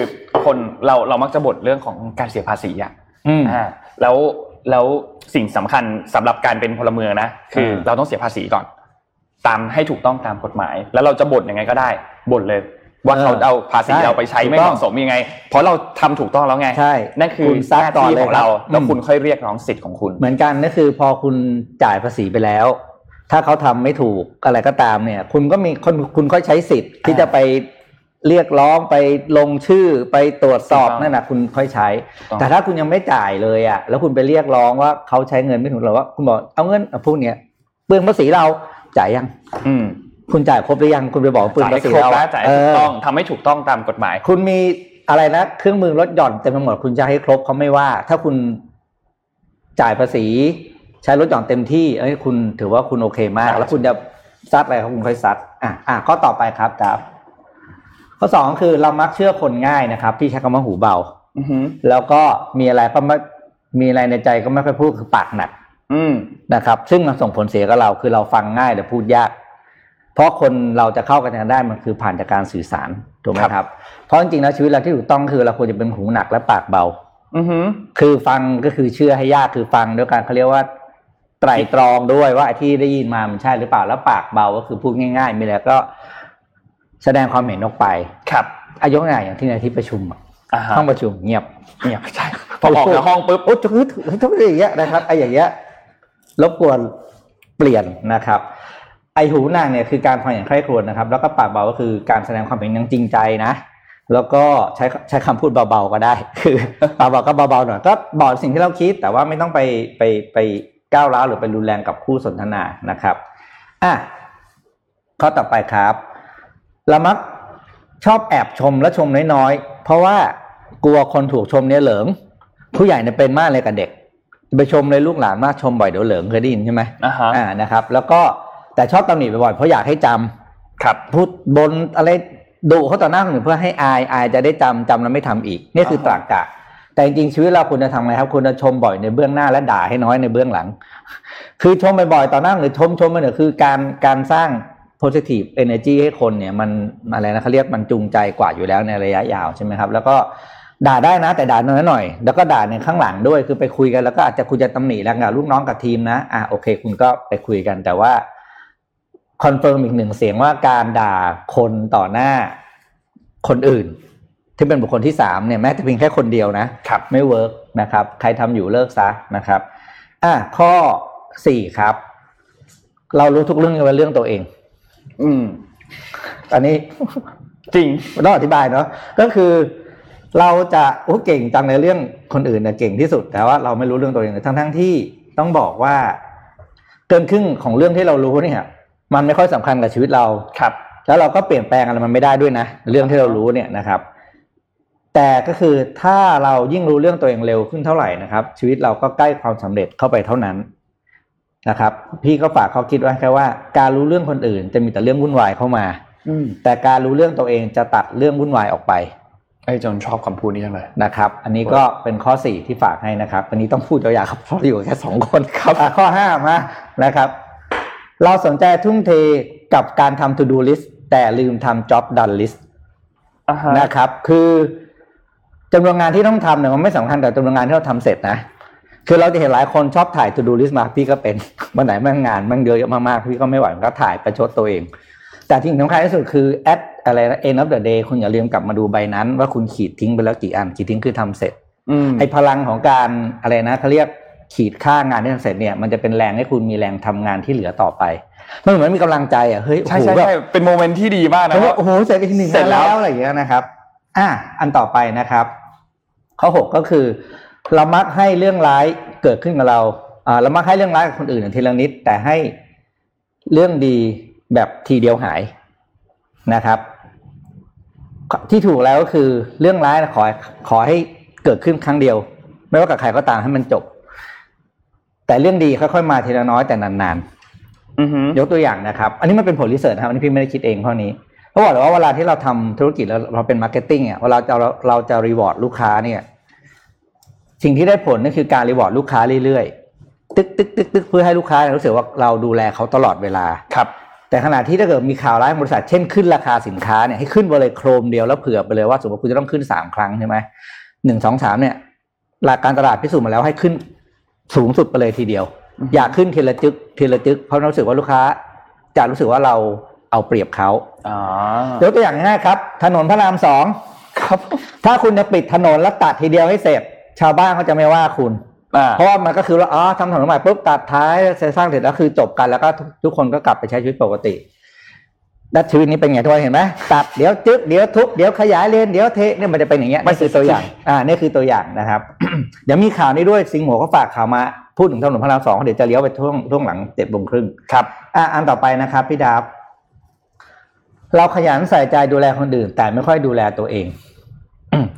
คนเราเรามักจะบ่นเรื่องของการเสียภาษีอะอืมอ่าแล้วแล้วสิ่งสำคัญสำหรับการเป็นพลเมืองนะคือมเราต้องเสียภาษีก่อน ตามให้ถูกต้องตามกฎหมาย แล้วเราจะบ่นยังไงก็ได้บ่นเลย ว่าเขาเอาภาษีเราไปใช้ไม่เหมาะสมยังไง เพราะเราทำถูกต้องแล้วไงใช่นั่นคือคุณซัดหน้าก่อนที่เลยของเราครับแล้วอืมคุณค่อยเรียกร้องสิทธิ์ของคุณ เหมือนกันก็คือพอคุณจ่ายภาษีไปแล้ว ถ้าเขาทำไม่ถูกอะไรก็ตามเนี่ย คุณก็มีคนคุณค่อยใช้สิทธิ์ที่อ่าจะไปเรียกร้องไปลงชื่อไปตรวจสอบถูกต้องนั่นนะคุณค่อยใช้ถูกต้องแต่ถ้าคุณยังไม่จ่ายเลยอะ แล้วคุณไปเรียกร้องว่าเขาใช้เงินไม่ถูกหรือว่าคุณบอกเอาเงินเอาพวกเนี้ยเปลืองภาษีเราจ่ายยัง อืม คุณจ่ายครบหรือยังคุณไปบอกว่าเปลืองจ่ายภาษีครบเราแล้วจ่ายให้ถูกต้องเทำให้ถูกต้องตามกฎหมาย คุณมีอะไรนะเครื่องมือลดหย่อนเต็มไปหมดคุณจะให้ครบเขาไม่ว่า ถ้าคุณจ่ายภาษี ใช้ลดหย่อนเต็มที่เอ้ยคุณถือว่าคุณโอเคมากใช่แล้วคุณจะซัดอะไรครับคุณค่อยซัดอะอะข้อต่อไปครับครับข้อสองคือเรามักเชื่อคนง่ายนะครับพี่ใช้คำว่าหูเบาอือหือแล้วก็มีอะไรก็ไม่มีอะไรในใจก็ไม่ค่อยพูดคือปากหนักอืมนะครับ ซึ่งมันส่งผลเสียกับเราคือเราฟังง่ายแต่พูดยาก เพราะคนเราจะเข้ากันได้มันคือผ่านจากการสื่อสารถูกไหมครับ เพราะจริงๆแล้วชีวิตเราที่ถูกต้องคือเราควรจะเป็นหูหนักและปากเบาอือหือคือฟังก็คือเชื่อให้ยากคือฟังด้วยการเขาเรียกว่าไตรตรองด้วยว่าไอ้ที่ได้ยินมามันใช่หรือเปล่าแล้วปากเบาก็คือพูดง่าย ๆ มีอะไรก็แสดงความเห็นออกไป ครับอายกตัวอย่างอย่างที่ในที่ประชุมอะอ่าฮะห้องประชุมเงียบเงียบใช่พอออกจากห้องปุ๊บโอ้ทุกทุกทุกอย่างเงี้ยนะครับไอ้อย่างเงี้ยรบกวนเปลี่ยนนะครับ ไอหูนางเนี่ยคือการฟังอย่างใคร่ครวญนะครับ แล้วก็ปากเบาก็คือการแสดงความเห็นอย่างจริงใจนะ แล้วก็ใช้ใช้คำพูดเบาๆก็ได้ คือปากเบาก็เบาๆหน่อยก็บอกสิ่งที่เราคิด แต่ว่าไม่ต้องไปไปไปก้าวร้าวหรือไปรุนแรงกับคู่สนทนานะครับอะข้อต่อไปครับเรามักชอบแอบชมและชมน้อยๆ เพราะว่ากลัวคนถูกชมเนี่ยเหลิง ผู้ใหญ่เนี่ยเป็นมากเลยกับเด็ก ไปชมเลยลูกหลานมากชมบ่อยเดี๋ยวเหลิงเคยได้ยินใช่ไหมอ่าฮะอ่านะครับ แล้วก็ แต่ชอบตำหนิบ่อยๆเพราะอยากให้จำครับ พูดบนอะไรดุเขาต่อหน้าคนอื่นเพื่อให้อายอายจะได้จำจำแล้วไม่ทำอีก นี่คือตรากกะ แต่จริงๆชีวิตเราคุณจะทำไงครับ คุณจะชมบ่อยในเบื้องหน้าและด่าให้น้อยในเบื้องหลัง คือชมบ่อยๆต่อหน้าหรือชมชมไปเนี่ยคือการการสร้าง positive energy ให้คนเนี่ยมันอะไรนะเขาเรียกมันจูงใจกว่าอยู่แล้วในระยะยาวใช่ไหมครับ แล้วก็ด่าได้นะ แต่ด่าน้อยหน่อย แล้วก็ด่าในข้างหลังด้วยคือไปคุยกันแล้วก็อาจจะคุณจะตำหนิแล้วกับลูกน้องกับทีมนะอะโอเค คุณก็ไปคุยกันแต่ว่า confirm อีกหนึ่งเสียงว่าการด่าคนต่อหน้าคนอื่น ที่เป็นบุคคลที่สามเนี่ยแม้แต่เพียงแค่คนเดียวนะครับไม่ work นะครับ ใครทำอยู่เลิกซะนะครับอะข้อสี่ครับ เรารู้ทุกเรื่องยกเว้นเรื่องตัวเอง อืม อันนี้จริงต้องอธิบายเนาะก็คือเราจะโอ้เก่งจังในเรื่องคนอื่นเนี่ยเก่งที่สุด แต่ว่าเราไม่รู้เรื่องตัวเองเลยทั้งทั้งๆที่ต้องบอกว่า เกินครึ่งของเรื่องที่เรารู้เนี่ย มันไม่ค่อยสำคัญกับชีวิตเราครับ แล้วเราก็เปลี่ยนแปลงอะไรมันไม่ได้ด้วยนะ เรื่องที่เรารู้เนี่ยนะครับ แต่ก็คือถ้าเรายิ่งรู้เรื่องตัวเองเร็วขึ้นเท่าไหร่นะครับ ชีวิตเราก็ใกล้ความสำเร็จเข้าไปเท่านั้นนะครับ พี่ก็ฝากเขาคิดไว้แค่ว่า การรู้เรื่องคนอื่นจะมีแต่เรื่องวุ่นวายเข้ามา อืมแต่การรู้เรื่องตัวเองจะตัดเรื่องวุ่นวายออกไปไอ้จนชอบคำพูดนี้จังเลยนะครับ อันนี้ก็เป็นข้อสี่ที่ฝากให้นะครับ อันนี้ต้องพูดยาวๆครับเพราะอยู่แค่สองคนครับอะข้อห้ามานะครับ เราสนใจทุ่มเทกับการทำ to do list แต่ลืมทำ job done list อ่าฮะนะครับ คือจำนวนงานที่ต้องทำเนี่ยมันไม่สำคัญกับจำนวนงานที่เราทำเสร็จนะ คือเราจะเห็นหลายคนชอบถ่าย to do list มาพี่ก็เป็นวันไหนแม่งงานแม่งเยอะมากๆพี่ก็ไม่ไหวมันก็ถ่ายประชดตัวเอง แต่ที่สำคัญที่สุดคือ at อะไรนะ end of the day คุณอย่าลืมกลับมาดูใบนั้น ว่าคุณขีดทิ้งไปแล้วกี่อันขีดทิ้งคือทำเสร็จอืมไอ้พลังของการอะไรนะเขาเรียก ขีดค่างานที่ทำเสร็จเนี่ยมันจะเป็นแรงให้คุณมีแรงทำงานที่เหลือต่อไปมันเหมือนมีกำลังใจอะเฮ้ยโอ้ใช่โหใช่แบบใช่เป็นโมเมนต์ที่ดีมากนะแล้วคก็รับโอ้โหเสร็จอีกหนึ่งเสร็จแล้วแล้วอะไรอย่างเงี้ยนะครับ อะอันต่อไปนะครับ ข้อหกก็คือ เรามักให้เรื่องร้ายเกิดขึ้นกับเราอ่าเรามักให้เรื่องร้ายกับคนอื่นทีละนิด แต่ให้เรื่องดีแบบทีเดียวหายนะครับ ที่ถูกแล้วก็คือเรื่องร้ายขอขอให้เกิดขึ้นครั้งเดียว ไม่ว่ากับใครก็ตามให้มันจบ แต่เรื่องดีค่อยๆมาทีละน้อยแต่นานๆอือฮึยกตัวอย่างนะครับ อันนี้มันเป็นผล research นะครับอันนี้พี่ไม่ได้คิดเองเท่านี้เขาบอกเลยว่าเวลาที่เราทำธุรกิจแล้วเราเป็น marketing เนี่ยเวลาเราเราจะ reward ลูกค้าเนี่ย สิ่งที่ได้ผลนั่นคือการ reward ลูกค้าเรื่อยๆตึกตึกตึกตึกเพื่อให้ลูกค้ารู้สึกว่าเราดูแลเขาตลอดเวลาครับ แต่ขณะที่ถ้าเกิดมีข่าวร้ายของบริษัทเช่นขึ้นราคาสินค้าเนี่ยให้ขึ้นไปเลยโครมเดียวแล้วเผื่อไปเลยว่าสมมติคุณจะต้องขึ้นสามครั้งใช่ไหมหนึ่งสองสามเนี่ยหลักการตลาดพิสูจน์มาแล้วให้ขึ้น สูงสุดไปเลยทีเดียวอือฮึอยากขึ้นทีละจึกทีละจึกเพราะรู้สึกว่าลูกค้าจะรู้สึกว่าเราเอาเปรียบเขาอ๋อยกตัวอย่างง่ายๆครับ ถนนพระรามสองครับ ถ้าคุณจะปิดถนนแล้วตัดทีเดียวให้เสร็จ ชาวบ้านเขาจะไม่ว่าคุณอ่าเพราะว่ามันก็คือว่าอ๋อทำถนนใหม่ปุ๊บตัดท้ายเสร็จสร้างเสร็จแล้วคือจบกันแล้วก็ทุกทุกคนก็กลับไปใช้ชีวิตปกติ แล้วชีวิตนี้เป็นไงทุกคนเห็นไหมตัดเดี๋ยวจึ๊กเดี๋ยวทุบเดี๋ยวขยายเลนเดี๋ยวเทเนี่ยมันจะเป็นอย่างเงี้ยนี่คือตัวอย่างอ่านี่คือตัวอย่างนะครับเดี๋ยวมีข่าวนี้ด้วยสิงห์หัวก็ฝากข่าวมาพูดถึงถนนพระรามสองเดี๋ยวจะเลี้ยวไปช่วงช่วงหลังเจ็ดโมงครึ่งครับอะอันต่อไปนะครับพี่ดาบเราขยันใส่ใจดูแลคนอื่น แต่ไม่ค่อยดูแลตัวเอง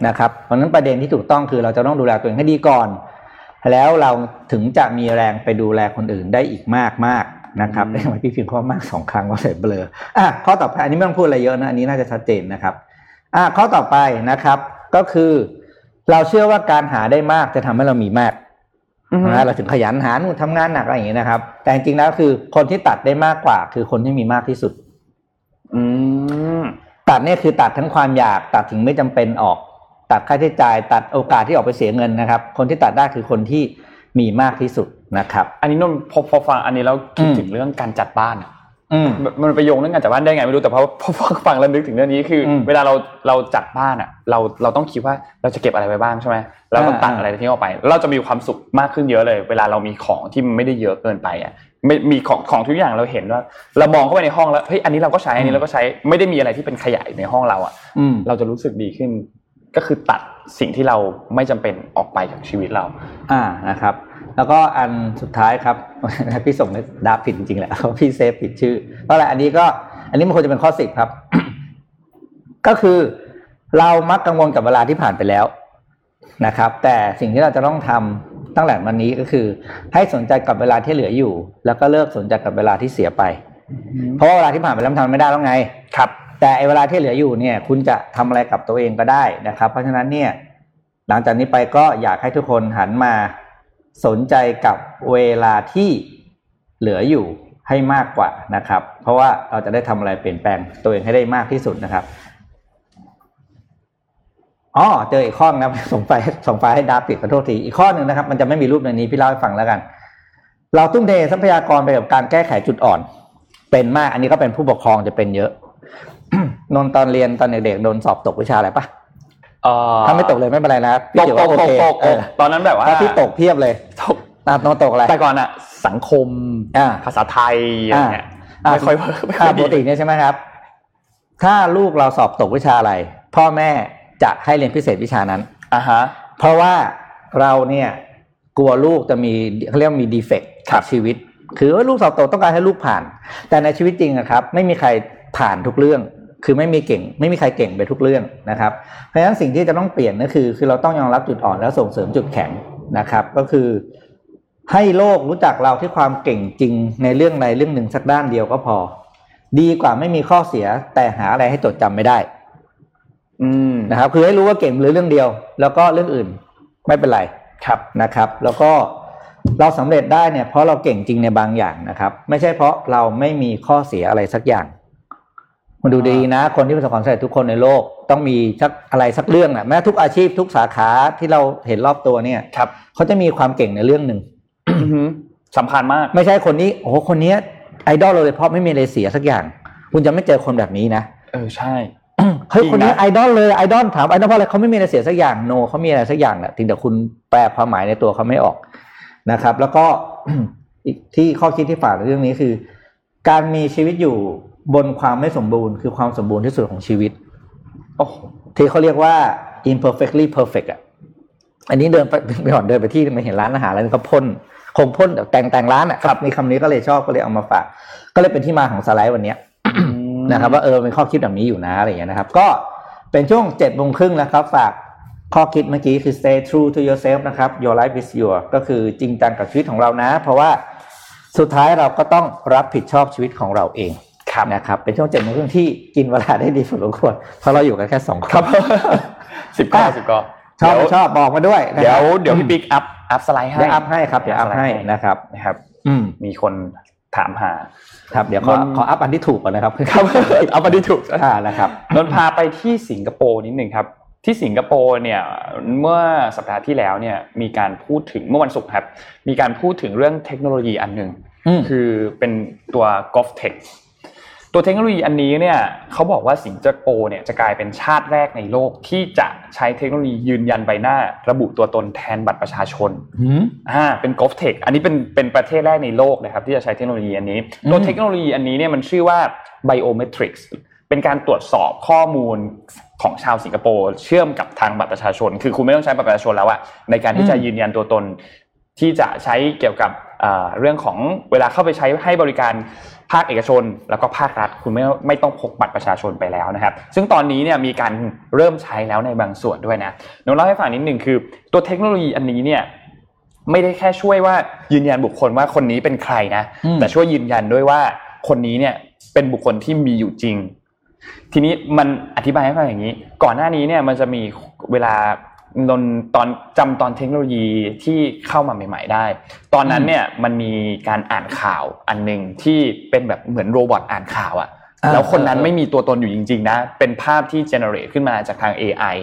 นะครับ เพราะฉะนั้นประเด็นที่ถูกต้องคือเราจะต้องดูแลตัวเองให้ดีก่อน แล้วเราถึงจะมีแรงไปดูแลคนอื่นได้อีกมากมากๆ นะครับอืมเอ้ยพี่พิมพ์ข้อมากสองครั้งว่าใส่เบลออะข้อต่อไปอันนี้ไม่ต้องพูดอะไรเยอะนะอันนี้น่าจะชัดเจนนะครับอะข้อต่อไปนะครับ ก็คือ เราเชื่อว่าการหาได้มากจะทำให้เรามีมากอือฮึนะเราถึงขยันหานู่นทำงานหนักอะไรอย่างเงี้ยนะครับ แต่จริงๆแล้วคือคนที่ตัดได้มากกว่า คือคนที่มีมากที่สุด อืมตัดเนี่ยคือตัดทั้งความอยากตัดถึงไม่จำเป็นออก ตัดค่าใช้จ่าย ตัดโอกาสที่ออกไปเสียเงินนะครับ คนที่ตัดได้คือคนที่มีมากที่สุด นะครับ อันนี้นนท์พอพอฟังอันนี้แล้วคิดอืมถึงเรื่องการจัดบ้านอะอืมมันไปโยงเรื่องการจัดบ้านได้ไงไม่รู้แต่พอพอพอฟังแล้วนึกถึงเรื่องนี้คืออมเวลาเราเราจัดบ้านอะ เราเราต้องคิดว่าเราจะเก็บอะไรไว้บ้างใช่ไหมแล้วก็อ่าตัดอะไรทิ้งออกไป เราจะมีความสุขมากขึ้นเยอะเลย เวลาเรามีของที่มันไม่ได้เยอะเกินไปอะไม่มีของของทุกอย่างเราเห็นว่า เรามองเข้าไปในห้องแล้วเฮ้ยอันนี้เราก็ใช้อันนี้เราก็ใช้ไม่ได้มีอะไรที่เป็นขยายในห้องเราอะอืมเราจะรู้สึกดีขึ้น ก็คือตัดสิ่งที่เราไม่จำเป็นออกไปจากชีวิตเรา อ่านะครับ แล้วก็อันสุดท้ายครับ พี่ส่งดาบผิดจริงๆแหละเพราะพี่เซฟผิดชื่อเพราะอะไรอันนี้ก็ อันนี้มันควรจะเป็นข้อสิบครับ ก็คือเรามักกังวลกับเวลาที่ผ่านไปแล้วนะครับ แต่สิ่งที่เราจะต้องทำตั้งแต่วันนี้ก็คือ ให้สนใจกับเวลาที่เหลืออยู่ แล้วก็เลิกสนใจกับเวลาที่เสียไป เพราะว่าเวลาที่ผ่านไปแล้วมันทำไม่ได้แล้วไงครับ แต่ไอ้เวลาที่เหลืออยู่เนี่ย คุณจะทำอะไรกับตัวเองก็ได้นะครับ เพราะฉะนั้นเนี่ย หลังจากนี้ไปก็อยากให้ทุกคนหันมา สนใจกับเวลาที่เหลืออยู่ให้มากกว่านะครับ เพราะว่าเราจะได้ทำอะไรเปลี่ยนแปลงตัวเองให้ได้มากที่สุดนะครับอ๋อเจออีกข้อนะส่งไฟส่งไฟให้ดาปิดขอโทษทีอีกข้อหนึ่งนะครับ มันจะไม่มีรูปในนี้พี่เล่าให้ฟังแล้วกัน เราทุ่มเททรัพยากรไปกับการแก้ไขจุดอ่อน เป็นมากอันนี้ก็เป็นผู้ปกครองจะเป็นเยอะนนตอนเรียนตอนเด็กๆโดนสอบตกวิชาอะไรปะ ถ้าไม่ตกเลยไม่เป็นไรนะตกพี่ถือตว่ากโอตกเคตกเออตอนนั้นแบบว่าถ้าพี่ตกเพียบเลยตกอ่าตะวันตกอะไรแต่ก่อนอะสังคมอ่าภาษาไทยอะไรเงี้ยอ่าไม่ค่อยเวิร์กไม่ค่อ่าอยปดีกติเนี่ยใช่ไหมครับ ถ้าลูกเราสอบตกวิชาอะไร พ่อแม่จะให้เรียนพิเศษวิชานั้นอ่าฮะ เพราะว่าเราเนี่ยกลัวลูกจะมีเขาเรียกว่ามีดีเฟกต์ครับชีวิต คือว่าลูกสอบตกต้องการให้ลูกผ่าน แต่ในชีวิตจริงอะครับ ไม่มีใครผ่านทุกเรื่อง คือไม่มีเก่ง ไม่มีใครเก่งไปทุกเรื่องนะครับ เพราะฉะนั้นสิ่งที่จะต้องเปลี่ยนก็คือ คือเราต้องยอมรับจุดอ่อนแล้วส่งเสริมจุดแข็งนะครับ ก็คือให้โลกรู้จักเราที่ความเก่งจริงในเรื่องใดเรื่องหนึ่งสักด้านเดียวก็พอ ดีกว่าไม่มีข้อเสียแต่หาอะไรให้จดจำไม่ได้ อืมนะครับ คือให้รู้ว่าเก่งหรือเรื่องเดียว แล้วก็เรื่องอื่นไม่เป็นไรครับนะครับ แล้วก็เราสำเร็จได้เนี่ยเพราะเราเก่งจริงในบางอย่างนะครับ ไม่ใช่เพราะเราไม่มีข้อเสียอะไรสักอย่าง มันดูดีนะ คนที่ประสบความสำเร็จทุกคนในโลกต้องมีสักอะไรสักเรื่องนะแม้ทุกอาชีพทุกสาขาที่เราเห็นรอบตัวเนี่ยครับเขาจะมีความเก่งในเรื่องหนึ่งอือฮึสำคัญมาก ไม่ใช่คนนี้โอ้โหคนนี้ไอดอลเราเลยเพราะไม่มีอะไรเสียสักอย่าง คุณจะไม่เจอคนแบบนี้นะเออใช่เฮ้ยจริงนะคนนี้ไอดอลเลยไอดอลถามไอดอลเพราะอะไรเขาไม่มีอะไรเสียสักอย่างโนเขามีอะไรสักอย่างแหละถึงแต่คุณแปลความหมายในตัวเขาไม่ออกนะครับ แล้วก็อีกที่ข้อคิดที่ฝากในเรื่องนี้คือ การมีชีวิตอยู่ บนความไม่สมบูรณ์คือความสมบูรณ์ที่สุดของชีวิตโอ้โหที่เขาเรียกว่า imperfectly perfect อะอันนี้เดินไปไปก่อนเดินไปที่มาเห็นร้านอาหารแล้วก็พ่นคงพ่นแบบแต่งแต่งร้านอะครับมีคำนี้ก็เลยชอบก็เลยเอามาฝากก็เลยเป็นที่มาของสไลด์วันเนี้ยนะครับ ว่าเออเป็นข้อคิดแบบนี้อยู่นะอะไรอย่างเงี้ยนะครับ ก็เป็นช่วงเจ็ดโมงครึ่งนะครับ ฝากข้อคิดเมื่อกี้คือ stay true to yourself นะครับ your life is your ก็คือจริงจังกับชีวิตของเรานะ เพราะว่าสุดท้ายเราก็ต้องรับผิดชอบชีวิตของเราเองครับ นะครับเป็นช่วงเจ็ดโมงครึ่งที่กินเวลาได้ดีพอสมควรเพราะเราอยู่กันแค่สองคนครับสิบเก้าสิบก็ชอบไม่ชอบบอกมาด้วยนะเดี๋ครับเดี๋ยวพี่ปิ๊ก up up สไลด์ให้เดี๋ยว up ให้ครับเดี๋ยว up ให้นะครับนะครับ อืมมีคนถามหา ครับเดี๋ยวขอมันขอ up อันที่ถูกก่อนนะครับครับเอามาดีถูกอ่านะครับนนท์พาไปที่สิงคโปร์นิดหนึ่งครับ ที่สิงคโปร์เนี่ยเมื่อสัปดาห์ที่แล้วเนี่ยมีการพูดถึงเมื่อวันศุกร์ครับ มีการพูดถึงเรื่องเทคโนโลยีอันหนึ่งอืมคือเป็นตัว Golf Tech ตัวเทคโนโลยีอันนี้เนี่ยเขาบอกว่าสิงคโปร์เนี่ยจะกลายเป็นชาติแรกในโลกที่จะใช้เทคโนโลยียืนยันใบหน้า ระบุตัวตนแทนบัตรประชาชนอืมอ่าเป็น Golf Tech อันนี้เป็นเป็นประเทศแรกในโลกนะครับที่จะใช้เทคโนโลยีอันนี้อืมตัวเทคโนโลยีอันนี้เนี่ยมันชื่อว่า Biometrics เป็นการตรวจสอบข้อมูลของชาวสิงคโปร์เชื่อมกับทางบัตรประชาชน คือคุณไม่ต้องใช้บัตรประชาชนแล้วอะในการที่จะยืนยันตัวตนที่จะใช้เกี่ยวกับอ่าเรื่องของเวลาเข้าไปใช้ให้บริการ ภาคเอกชน แล้วก็ภาครัฐคุณไม่ไม่ต้องพกบัตรประชาชนไปแล้วนะครับ ซึ่งตอนนี้เนี่ยมีการเริ่มใช้แล้วในบางส่วนด้วยนะหนูเล่าให้ฟังนิดหนึ่งคือ ตัวเทคโนโลยีอันนี้เนี่ยไม่ได้แค่ช่วยว่ายืนยันบุคคลว่าคนนี้เป็นใครนะอืมแต่ช่วยยืนยันด้วยว่าคนนี้เนี่ยเป็นบุคคลที่มีอยู่จริง ทีนี้มันอธิบายให้ฟังอย่างนี้ ก่อนหน้านี้เนี่ยมันจะมีเวลา นนตอนจำตอนเทคโนโลยีที่เข้ามาใหม่ ๆ ได้ ตอนนั้นเนี่ยมันมีการอ่านข่าวอันหนึ่งที่เป็นแบบเหมือนโรบอทอ่านข่าวอะอ่าแล้วคนนั้นเออไม่มีตัวตนอยู่จริง ๆ นะ เป็นภาพที่เจเนเรตขึ้นมาจากทาง AI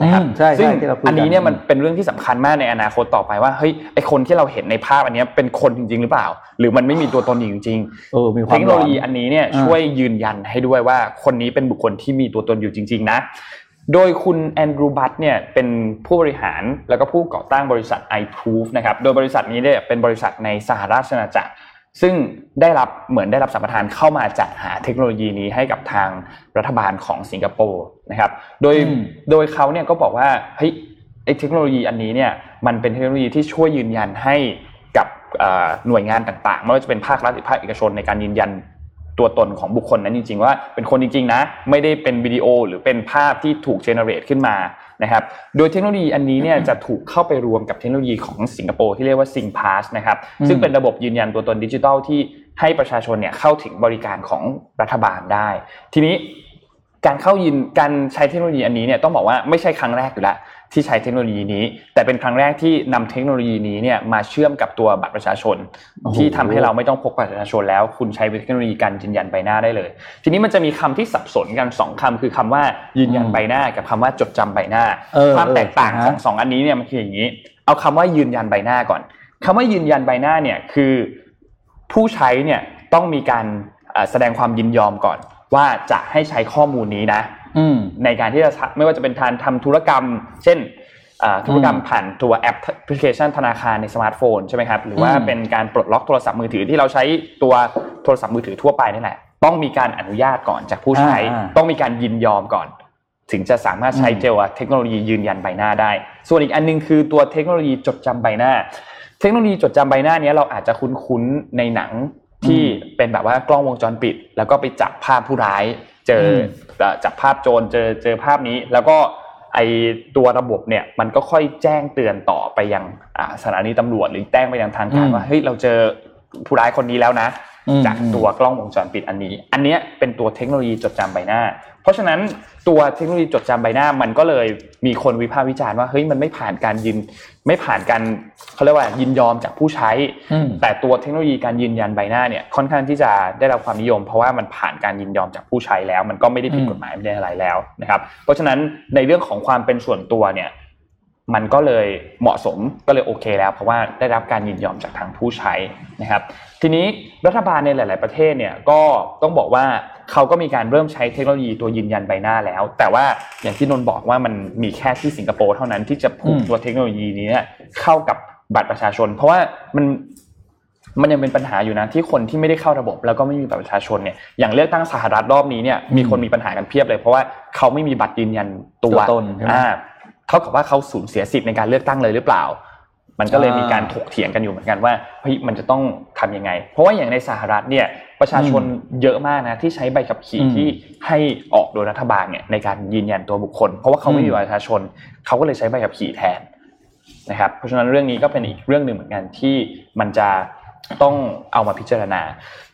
นะครับอืมใช่ใช่ซึ่งที่เราคุยกันอันนี้เนี่ยมันเป็นเรื่องที่สำคัญมากในอนาคตต่อไปว่าเฮ้ยไอคนที่เราเห็นในภาพอันเนี้ยเป็นคนจริง ๆ หรือเปล่า หรือมันไม่มีตัวตนอยู่จริงๆเออมีควาเทมคโนโลยีหลอันนี้เนี่ยอ่าช่วยยืนยันให้ด้วยว่าคนนี้เป็นบุคคลที่มีตัวตนอยู่จริง ๆ นะ โดยคุณแอนดรูบัตเนี่ยเป็นผู้บริหารแล้วก็ผู้ก่อตั้งบริษัท iProof นะครับ โดยบริษัทนี้เนี่ยเป็นบริษัทในสหราชอาณาจักร ซึ่งได้รับเหมือนได้รับสัมปทานเข้ามาจัดหาเทคโนโลยีนี้ให้กับทางรัฐบาลของสิงคโปร์นะครับ โดยอืมโดยเขาเนี่ยก็บอกว่าเฮ้ยไอ้เทคโนโลยีอันนี้เนี่ยมันเป็นเทคโนโลยีที่ช่วยยืนยันให้กับเอ่อหน่วยงานต่างๆไม่ว่าจะเป็นภาครัฐหรือภาคเอกชนในการยืนยัน ตัวตนของบุคคลนั้นจริง ๆ ว่าเป็นคนจริงๆนะ ไม่ได้เป็นวิดีโอหรือเป็นภาพที่ถูกเจเนเรตขึ้นมานะครับ โดยเทคโนโลยีอันนี้เนี่ยจะถูกเข้าไปรวมกับเทคโนโลยีของสิงคโปร์ที่เรียกว่า SingPass นะครับ ซึ่งเป็นระบบยืนยันตัวตนดิจิทัลที่ให้ประชาชนเนี่ยเข้าถึงบริการของรัฐบาลได้ ทีนี้การเข้ายินการใช้เทคโนโลยีอันนี้เนี่ยต้องบอกว่าไม่ใช่ครั้งแรกอยู่แล้ว ที่ใช้เทคโนโลยีนี้ แต่เป็นครั้งแรกที่นำเทคโนโลยีนี้เนี่ยมาเชื่อมกับตัวบัตรประชาชนโอ้โหที่ทำให้เราไม่ต้องพกบัตรประชาชนแล้ว คุณใช้เทคโนโลยีการยืนยันใบหน้าได้เลย ทีนี้มันจะมีคำที่สับสนกันสองคำคือคำว่ายืนยันใบหน้า กับคำว่าจดจำใบหน้าเออความแตกต่างเออของสองอันนี้เนี่ยมันคืออย่างนี้ เอาคำว่ายืนยันใบหน้าก่อนคำว่ายืนยันใบหน้าเนี่ยคือผู้ใช้เนี่ยต้องมีการเอ่อแสดงความยินยอมก่อน ว่าจะให้ใช้ข้อมูลนี้นะอืม ในการที่จะทำไม่ว่าจะเป็นการทำธุรกรรม เช่นอ่าธุรกรรมผ่านตัวแอปพลิเคชันธนาคารในสมาร์ทโฟนใช่ไหมครับหรือว่าอืมเป็นการปลดล็อกโทรศัพท์มือถือที่เราใช้ตัวโทรศัพท์มือถือทั่วไปนี่แหละต้องมีการอนุญาตก่อนจากผู้ใช้อ่าต้องมีการยินยอมก่อน ถึงจะสามารถใช้อืมเจ้าเทคโนโลยียืนยันใบหน้าได้ ส่วนอีกอันหนึงคือตัวเทคโนโลยีจดจำใบหน้า เทคโนโลยีจดจำใบหน้าเนี้ยเราอาจจะคุ้นๆในหนังที่เป็นแบบว่ากล้องวงจรปิด แล้วก็ไปจับภาพผู้ร้าย เจออมเอ่อจับภาพโจรเจอเจอภาพนี้ แล้วก็ไอตัวระบบเนี่ยมันก็ค่อยแจ้งเตือนต่อไปยังอ่าสถานีตำรวจหรือแจ้งไปยังทางการว่าเฮ้ยเราเจอผู้ร้ายคนนี้แล้วนะอืมจากตัวกล้องวงจรปิดอันนี้ อันเนี้ยเป็นตัวเทคโนโลยีจดจำใบหน้าเพ ราะฉะนั้นตัวเทคโนโลยีจดจำใบหน้ามันก็เลยมีคนวิพากษ์วิจารณ์ว่าเฮ้ยมันไม่ผ่านการยินไม่ผ่านการเขาเรียกว่ายินยอมจากผู้ใช้อืมแต่ตัวเทคโนโลยีการยืนยันใบหน้าเนี่ยค่อนข้างที่จะได้รับความนิยม เพราะว่ามันผ่านการยินยอมจากผู้ใช้แล้ว มันก็ไม่ได้ผิดอืมกฎหมายไม่ได้อะไรแล้วนะครับเพราะฉะนั้นในเรื่องของความเป็นส่วนตัวเนี่ย มันก็เลยเหมาะสมก็เลยโอเคแล้ว เพราะว่าได้รับการยินยอมจากทางผู้ใช้นะครับ ทีนี้รัฐบาลในหลาย ๆ ประเทศเนี่ยก็ต้องบอกว่าเขาก็มีการเริ่มใช้เทคโนโลยีตัวยืนยันใบหน้าแล้ว แต่ว่าอย่างที่นนท์บอกว่ามันมีแค่ที่สิงคโปร์เท่านั้นที่จะผูกอืมตัวเทคโนโลยีนี้เนี่ยเข้ากับบัตรประชาชน เพราะว่ามันมันยังเป็นปัญหาอยู่นะที่คนที่ไม่ได้เข้าระบบ แล้วก็ไม่มีบัตรประชาชนเนี่ยอย่างเลือกตั้งสหรัฐรอบนี้เนี่ยมีคนมีปัญหากันเพียบเลย เพราะว่าเขาไม่มีบัตรยืนยันตัวตัวตนใช่ไหมอ่า เท่ากับว่าเขาสูญเสียสิทธิ์ในการเลือกตั้งเลยหรือเปล่า มันก็เลยอ่ามีมีการถกเถียงกันอยู่เหมือนกันว่าเฮ้ยมันจะต้องทำยังไง เพราะว่าอย่างในสหรัฐเนี่ยประชาชนเยอะมากนะที่ใช้ใบขับขี่อืมที่ให้ออกโดยรัฐบาลเนี่ยในการยืนยันตัวบุคคล เพราะว่าเขาไม่มีอืมบัตรประชาชนเขาก็เลยใช้ใบขับขี่แทนนะครับเพราะฉะนั้นเรื่องนี้ก็เป็นอีกเรื่องหนึ่งเหมือนกันที่มันจะต้องเอามาพิจารณา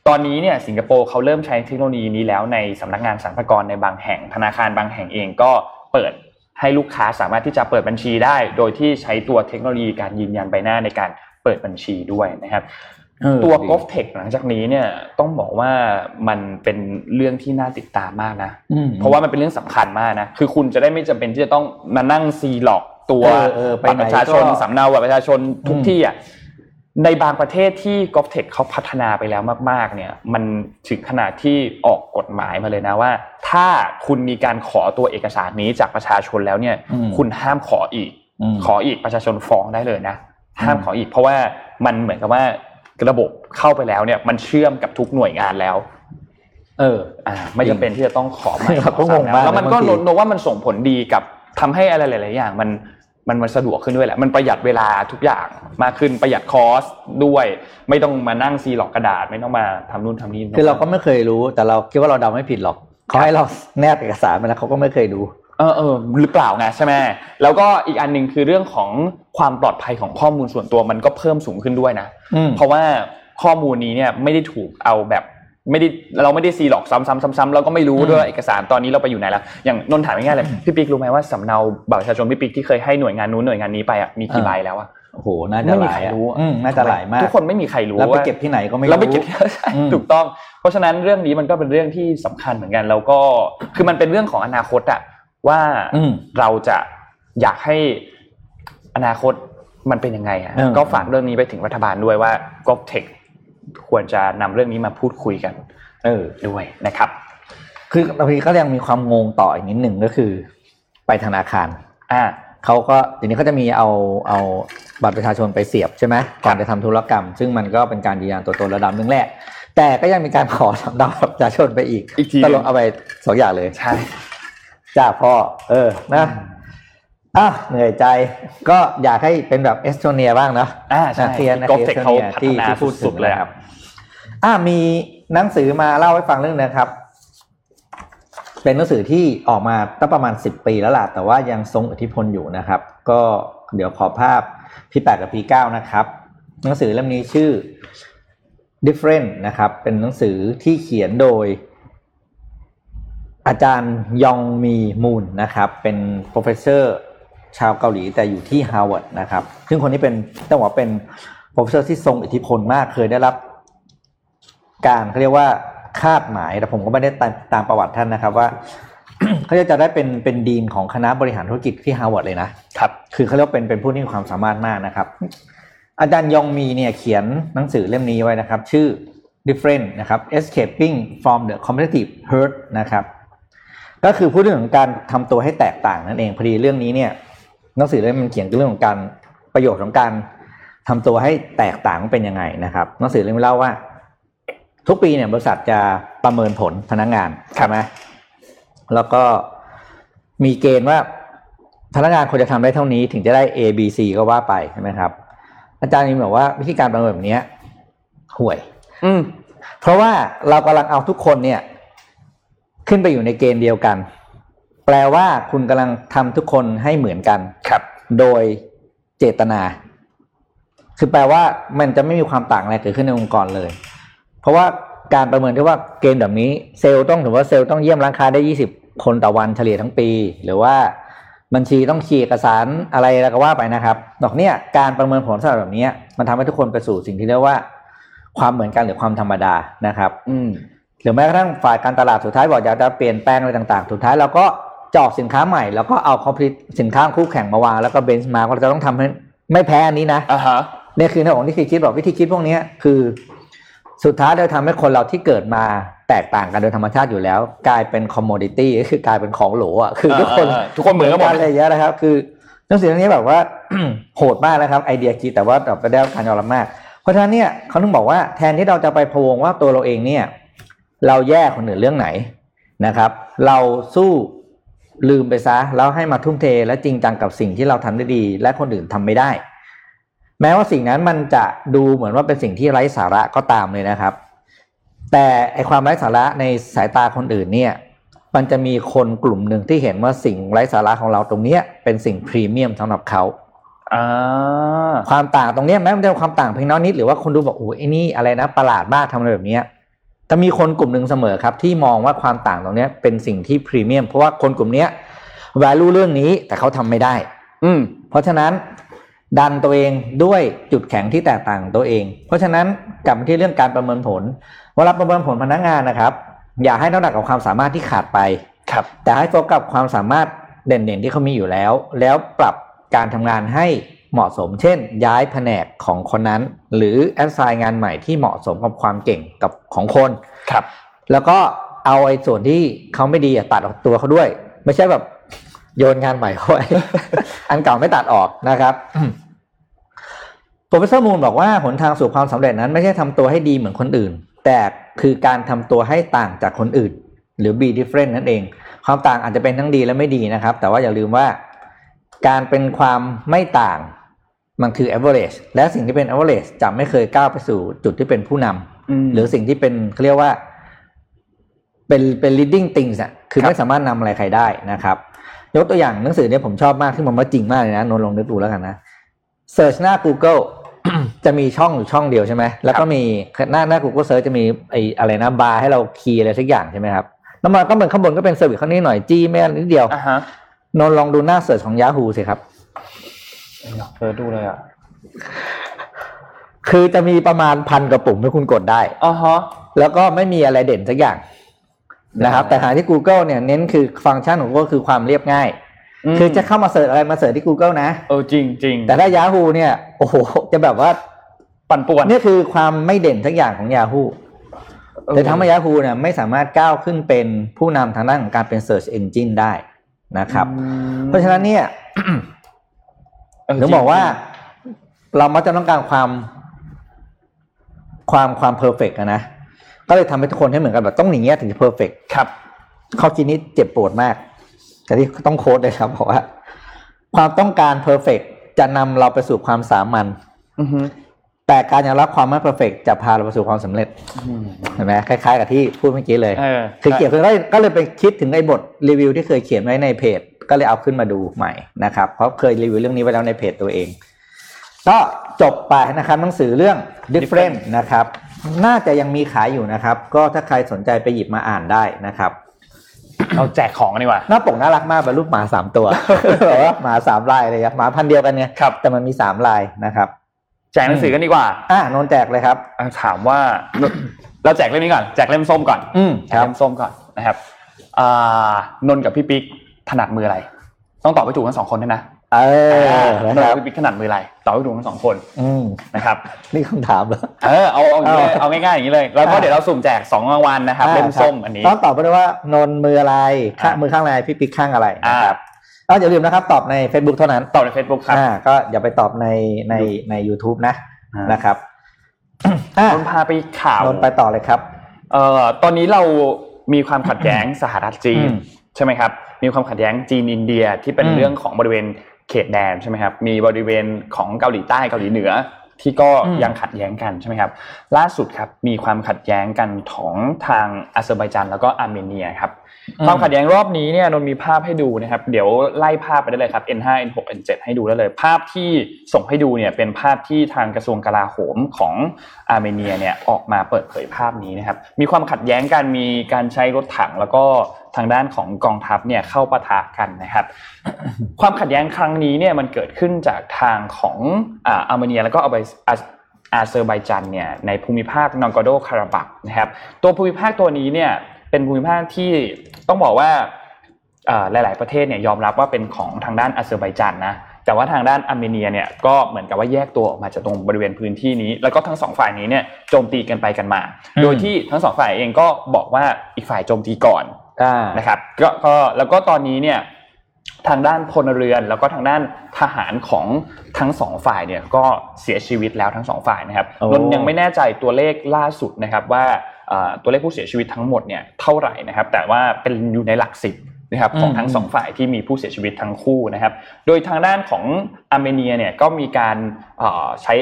ตอนนี้เนี่ยสิงคโปร์เขาเริ่มใช้เทคโนโลยีนี้แล้วในสำนักงานสรรพากรในบางแห่ง ธนาคารบางแห่งเองก็เปิด ให้ลูกค้าสามารถที่จะเปิดบัญชีได้ โดยที่ใช้ตัวเทคโนโลยีการยืนยันใบหน้าในการเปิดบัญชีด้วยนะครับเออตัวดี g o f t e c h หลังจากนี้เนี่ยต้องบอกว่ามันเป็นเรื่องที่น่าติดตามมากนะอืมเพราะว่ามันเป็นเรื่องสำคัญมากนะคือคุณจะได้ไม่จำเป็นที่จะต้องมานั่งซีหลอกตัวเออเออไปบัตรประชาชนไหนก็สำเนาบัตรประชาชนทุกอืมที่อะ ในบางประเทศที่ g o f t e c h เขาพัฒนาไปแล้วมากๆเนี่ยมันถึงขนาดที่ออกกฎหมายมาเลยนะว่า ถ้าคุณมีการขอตัวเอกสารนี้จากประชาชนแล้วเนี่ยอืมคุณห้ามขออีกอืมขออีกประชาชนฟ้องได้เลยนะ ห้ามอืมขออีก เพราะว่ามันเหมือนกับว่าระบบเข้าไปแล้วเนี่ยมันเชื่อมกับทุกหน่วยงานแล้ว เออ อ่า ไม่จำเป็นที่จะต้องขอใหม่เราก็ขอซ้ำงงมากแล้วมันก็บางทีโนโนว่ามันส่งผลดีกับทำให้อะไรหลาย ๆ อย่าง มัน มันมันสะดวกขึ้นด้วยแหละ มันประหยัดเวลาทุกอย่างมากขึ้นประหยัดคอสด้วย ไม่ต้องมานั่งซีหลอกกระดาษไม่ต้องมาทำนู่นทำนี่คือเราก็ไม่เคยรู้แต่เราคิดว่าเราเดาไม่ผิดหรอกเขาให้เราแนบเอกสารมาแล้วเขาก็ไม่เคยดูเออเออหรือเปล่าไงใช่ไหมแล้วก็อีกอันหนึ่งคือเรื่องของความปลอดภัยของข้อมูลส่วนตัวมันก็เพิ่มสูงขึ้นด้วยนะอืมเพราะว่าข้อมูลนี้เนี่ยไม่ได้ถูกเอาแบบ ไม่ได้เราไม่ได้ซีหลอกซ้ำๆๆๆเราก็ไม่รู้ด้วยว่าเอกสารตอนนี้เราไปอยู่ไหนแล้วอย่างนนท์ถามง่ายๆเลยพี่ปิ๊กรู้ไหมว่าสำเนาบัตรประชาชนพี่ปิ๊กที่เคยให้หน่วยงานนู้นหน่วยงานนี้ไปอะมีกี่ใบแล้วอะโอ้โหน่าจะไม่หมีลาใคยรอะรู้อะอืมน่าจะหลายมากทุกคนไม่มีใครรู้แล้วไปว่าเก็บที่ไหนก็ไม่รู้เราไปเก็บที่ใช่อืมถูกต้อง เพราะฉะนั้นเรื่องนี้มันก็เป็นเรื่องที่สำคัญเหมือนกัน แล้วก็คือมันเป็นเรื่องของอนาคตอะว่าอืมเราจะอยากให้อนาคตมันเป็นยังไงอะเออก็ฝากเรื่องนี้ไปถึงรัฐบาลด้วยว่า g o v t e c h ควรจะนำเรื่องนี้มาพูดคุยกัน เออด้วยนะครับ คือบางทีก็ยังมีความงงต่ออีกนิดหนึ่งก็คือ ไปธนาคาร อ่าเขาก็เดี๋ยวนี้เขาจะมีเอาเอาบัตรประชาชนไปเสียบใช่ไหมก่อนจะทำธุรกรรม ซึ่งมันก็เป็นการยืนยันตัวตนระดับหนึ่งแหละแต่ก็ยังมีการขอสำเนาบัตรประชาชนไปอีกอีกทีตลกเอาไปสองอย่างเลยใช่จ้าพ่อ เออนะ อะเหนื่อยใจก็อยากให้เป็นแบบเอสโตเนียบ้างนะอ่าใช่นาเซียนนะ g o v t e c h เขาพัฒที่นาที่พูดสุถึดงๆเลยนะคครัรับบอ่ามีหนังสือมาเล่าให้ฟังเรื่องนึงนะครับ เป็นหนังสือที่ออกมาตั้งประมาณสิบปีแล้วล่ะ แต่ว่ายังทรงอิทธิพลอยู่นะครับ ก็เดี๋ยวขอภาพพี่แปดกับพี่เก้านะครับ หนังสือเล่มนี้ชื่อ different นะครับ เป็นหนังสือที่เขียนโดย อาจารย์ยองมีมูนนะครับ เป็น professor ชาวเกาหลีแต่อยู่ที่ Harvard นะครับ ซึ่งคนนี้เป็นต้องบอกว่าเป็น professor ที่ทรงอิทธิพลมากเคยได้รับ การเขาเรียกว่าคาดหมายแต่ผมก็ไม่ได้ตามตามประวัติท่านนะครับว่าเขาจะได้เป็นเป็นดีนของคณะบริหารธุรกิจที่ Harvard เลยนะครับ คือเขาเรียกว่าเป็นเป็นผู้ที่มีความสามารถมากนะครับ อาจารย์ยองมีเนี่ยเขียนหนังสือเล่มนี้ไว้นะครับ ชื่อ different นะครับ escaping from the competitive herd นะครับ ก็คือพูดเรื่องของการทำตัวให้แตกต่างนั่นเองพอดีเรื่องนี้เนี่ย หนังสือเล่มมันเขียนเรื่องของการประโยชน์ของการทำตัวให้แตกต่างเป็นยังไงนะครับหนังสือเล่มเล่าว่า ทุกปีเนี่ยบริษัทจะประเมินผลพนักงานใช่ไหมแล้วก็มีเกณฑ์ว่าพนักงานควรจะทำได้เท่านี้ถึงจะได้ A B C ก็ว่าไปใช่ไหมครับ อาจารย์นี่บอกว่าวิธีการประเมินแบบเนี้ยห่วย อืมเพราะว่าเรากำลังเอาทุกคนเนี่ย ขึ้นไปอยู่ในเกณฑ์เดียวกัน แปลว่าคุณกำลังทำทุกคนให้เหมือนกันครับ โดยเจตนา คือแปลว่ามันจะไม่มีความต่างอะไรเกิดขึ้นในองค์กรเลย เพราะว่าการประเมินที่ว่าเกณฑ์แบบนี้เซลล์ต้องถือว่าเซลล์ต้องเยี่ยมร้านค้าได้ยี่สิบคนต่อวันเฉลี่ยทั้งปี หรือว่าบัญชีต้องขี่เอกสารอะไรแล้วก็ว่าไปนะครับดอกเนี่ยการประเมินผลสำหรับแบบเนี้ยมันทำให้ทุกคนไปสู่สิ่งที่เรียกว่า ความเหมือนกันหรือความธรรมดานะครับ อืมหรือแม้กระทั่งฝ่ายการตลาดสุดท้ายบอกอยากจะเปลี่ยนแปลงอะไรต่าง ๆ สุดท้ายเราก็เจาะสินค้าใหม่แล้วก็เอาคอมพลีสินค้าคู่แข่งมาวางแล้วก็เบนช์มาร์กว่าเราจะต้องทำให้ไม่แพ้อันนี้นะอ่าฮะเนี่ยคือในของวิธีคิดบอกวิธีคิดพวกเนี้ยคือ สุดท้ายเราทำให้คนเราที่เกิดมาแตกต่างกันโดยธรรมชาติอยู่แล้ว กลายเป็นคอมมอดิตี้ก็คือกลายเป็นของโหลอะคือทุกคนอ่าทุกคนเหมือนกันหมดอะไรอย่างเงี้ยนะครับ คือหนังสือเล่มนี้แบบว่าโหดมากนะครับ ไอเดียคิดแต่ว่าแบบได้รับการยอมรับมาก เพราะฉะนั้นเนี่ยเขาถึงบอกว่าแทนที่เราจะไปพะวงว่าตัวเราเองเนี่ย เราแย่คนอื่นเรื่องไหนนะครับ เราสู้ ลืมไปซะ แล้วให้มาทุ่มเทและจริงจังกับสิ่งที่เราทำได้ดี และคนอื่นทำไม่ได้ แม้ว่าสิ่งนั้นมันจะดูเหมือนว่าเป็นสิ่งที่ไร้สาระก็ตามเลยนะครับ แต่ไอความไร้สาระในสายตาคนอื่นเนี่ย มันจะมีคนกลุ่มหนึ่งที่เห็นว่าสิ่งไร้สาระของเราตรงเนี้ยเป็นสิ่งพรีเมียมสำหรับเขาอ่าความต่างตรงเนี้ยแม้มันจะเป็นความต่างเพียงน้อยนิดหรือว่าคนดูบอกโอ้ยไอ้นี่อะไรนะประหลาดมากทำอะไรแบบเนี้ย แต่มีคนกลุ่มหนึ่งเสมอครับ ที่มองว่าความต่างตรงเนี้ยเป็นสิ่งที่พรีเมียม เพราะว่าคนกลุ่มเนี้ย value เรื่องนี้แต่เขาทำไม่ได้ อืม เพราะฉะนั้น ดันตัวเองด้วยจุดแข็งที่แตกต่างของตัวเอง เพราะฉะนั้นกลับมาที่เรื่องการประเมินผลเวลาประเมินผลพนักงานนะครับ อย่าให้น้ำหนักกับความสามารถที่ขาดไปครับ แต่ให้โฟกัสกับความสามารถเด่นๆที่เขามีอยู่แล้ว แล้วปรับการทำงานให้ เหมาะสม เช่น ย้ายแผนกของคนนั้น หรือแอดไซน์งานใหม่ที่เหมาะสมกับความเก่งกับของคนครับ แล้วก็เอาไอ้ส่วนที่เขาไม่ดีอะตัดออกตัวเขาด้วย ไม่ใช่แบบโยนงานใหม่เข้าไปอันเก่าไม่ตัดออกนะครับ professor Moon บอกว่าหนทางสู่ความสำเร็จนั้นไม่ใช่ทำตัวให้ดีเหมือนคนอื่น แต่คือการทำตัวให้ต่างจากคนอื่น หรือ be different นั่นเอง ความต่างอาจจะเป็นทั้งดีและไม่ดีนะครับ แต่ว่าอย่าลืมว่า การเป็นความไม่ต่าง มันคือ average และสิ่งที่เป็น average จะไม่เคยก้าวไปสู่จุดที่เป็นผู้นำอืมหรือสิ่งที่เป็นเขาเรียกว่า เป็นเป็น leading things อะคือครับไม่สามารถนำอะไรใครได้นะครับ ยกตัวอย่างหนังสือเนี่ยผมชอบมากที่ผมว่าจริงมากเลยนะนนท์ลองนึกดูแล้วกันนะ search หน้า Google จะมีช่องอยู่ช่องเดียวใช่ไหมแล้วก็มีหน้าหน้า Google Search จะมีไอ้อะไรนะบาร์ให้เรา key อะไรสักอย่างใช่ไหมครับแล้วมันก็เหมือนข้างบนก็เป็น service ข้างนี้หน่อย Gmail นิดเดียวอ่าฮะนนท์ลองดูหน้า search ของ Yahoo สิครับ เออดูเลยอะ คือจะมีประมาณพันกว่าปุ่มให้คุณกดได้อ่าฮะแล้วก็ไม่มีอะไรเด่นสักอย่างนะครับได้แต่หาที่ Google เนี่ยเน้นคือฟังก์ชันของ Google คือความเรียบง่ายอืมคือจะเข้ามา search อะไรมา search ที่ Google นะเออจริงจริงแต่ถ้า Yahoo เนี่ยโอ้โห จะแบบว่าปั่นป่วนเนี่ยคือความไม่เด่นสักอย่างของ Yahoo แต่ทำให้ Yahoo เนี่ยไม่สามารถก้าวขึ้นเป็นผู้นำทางด้านของการเป็น Search Engine ได้นะครับ เพราะฉะนั้นเนี่ยเจริ ถึงบอกว่า เรามักจะต้องการความ ความความ perfect นะก็เลยทำให้ทุกคนให้เหมือนกันแบบต้องอย่างเงี้ยถึงจะ perfect ครับข้อคิดนี้เจ็บปวดมาก แต่ที่ต้อง quote เลยครับบอกว่า ความต้องการ perfect จะนำเราไปสู่ความสามัญอือฮึแต่การยอมรับความไม่ perfect จะพาเราไปสู่ความสำเร็จอืมเห็นไหมคล้ายๆ กับที่พูดเมื่อกี้เลยเออคือเกี่ยวกับก็เลยไปคิดถึงไอ้บทรีวิวที่เคยเขียนไว้ในเพจ ก็เลยเอาขึ้นมาดูใหม่นะครับเพราะเคยรีวิวเรื่องนี้ไว้แล้วในเพจตัวเอง ก็จบไปนะครับหนังสือเรื่อง different นะครับ น่าจะยังมีขายอยู่นะครับ ก็ถ้าใครสนใจไปหยิบมาอ่านได้นะครับเราแจกของกันดีกว่า หน้าปกน่ารักมากเป็นรูปหมาสามตัวแบบว่าหมาสามลายเลยครับหมาพันธุ์เดียวกันเนี่ยครับแต่มันมีสามลายนะครับ แจกหนังสือกันดีกว่า อ่านนท์แจกเลยครับอะถามว่าเราแจกเล่มนี้ก่อนแจกเล่มส้มก่อน อืมแจกเล่มส้มก่อนนะครับอ่านนท์กับพี่ปิ๊ก ถนัดมืออะไร ต้องตอบให้ถูกทั้งสองคนด้วยนะเออนนนะท์ครักับบพี่ปิ๊กถนัดมืออะไรตอบให้ถูกทั้งสองคนอืมนะครับนี่คำถามเหรอเออเอาเอาอย่างนี้เลยเอาเอาง่ายๆอย่างนี้เลย แล้วก็อ่าเดี๋ยวเราสุ่มแจกสองรางวัลนะครับอ่าเล่มครับส้มอันนี้ต้องตอบไปด้วยว่านนท์มืออะไรข้างอ่ามืมือข้างอะไรพี่ปิ๊กข้างอะไรนะครับอ้าวอย่าลืมนะครับตอบใน Facebook เท่านั้นตอบใน Facebook ครับอ่าก็อย่าไปตอบในในใน YouTube นะอ่านนะครับอะนนพาไปข่าวนนท์ไปต่อเลยครับเอ่อตอนนี้เรามีความขัดแย้งสหรัฐจีนอืม ใช่ไหมครับมีความขัดแย้งจีนอินเดียที่เป็นอืมเรื่องของบริเวณเขตแดนใช่ไหมครับมีบริเวณของเกาหลีใต้เกาหลีเหนือที่ก็อืมยังขัดแย้งกันใช่ไหมครับ ล่าสุดครับมีความขัดแย้งกันของทางอาเซอร์ไบจานแล้วก็อาร์เมเนียครับความขัดแย้งรอบนี้เนี่ยนนท์มีภาพให้ดูนะครับ เดี๋ยวไล่ภาพไปได้เลยครับ N5 N6 N7 ให้ดูได้เลย ภาพที่ส่งให้ดูเนี่ยเป็นภาพที่ทางกระทรวงกลาโหมของอาร์เมเนียเนี่ยออกมาเปิดเผยภาพนี้นะครับ มีความขัดแย้งกันมีการใช้รถถังแล้วก็ ทางด้านของกองทัพเนี่ยเข้าปะทะกันนะครับ ความขัดแย้งครั้งนี้เนี่ยมันเกิดขึ้นจากทางของอาร์เมเนียแล้วก็อาเบอาอาเซอร์ไบจันเนี่ยในภูมิภาคนากอร์โนคาราบักนะครับ ตัวภูมิภาคตัวนี้เนี่ยเป็นภูมิภาคที่ต้องบอกว่าหลาย ๆ ประเทศเนี่ยยอมรับว่าเป็นของทางด้านอาเซอร์ไบจันนะแต่ว่าทางด้านอาร์เมเนียเนี่ยก็เหมือนกับว่าแยกตัวออกมาจากตรงบริเวณพื้นที่นี้ แล้วก็ทั้งสองฝ่ายนี้เนี่ยโจมตีกันไปกันมา โดยที่ทั้งสองฝ่ายเองก็บอกว่าอีกฝ่ายโจมตีก่อน นะครับก็ก็แล้วก็ตอนนี้เนี่ยทางด้านพลเรือนแล้วก็ทางด้านทหารของทั้งสองฝ่ายเนี่ยก็เสียชีวิตแล้วทั้งสองฝ่ายนะครับโอ้นนท์ยังไม่แน่ใจตัวเลขล่าสุดนะครับว่าเอ่อตัวเลขผู้เสียชีวิตทั้งหมดเนี่ยเท่าไหร่นะครับ แต่ว่าเป็นอยู่ในหลักสิบนะครับของทั้งสองฝ่ายที่มีผู้เสียชีวิตทั้งคู่นะครับ โดยทางด้านของอาร์เมเนียเนี่ยก็มีการเอ่อใช้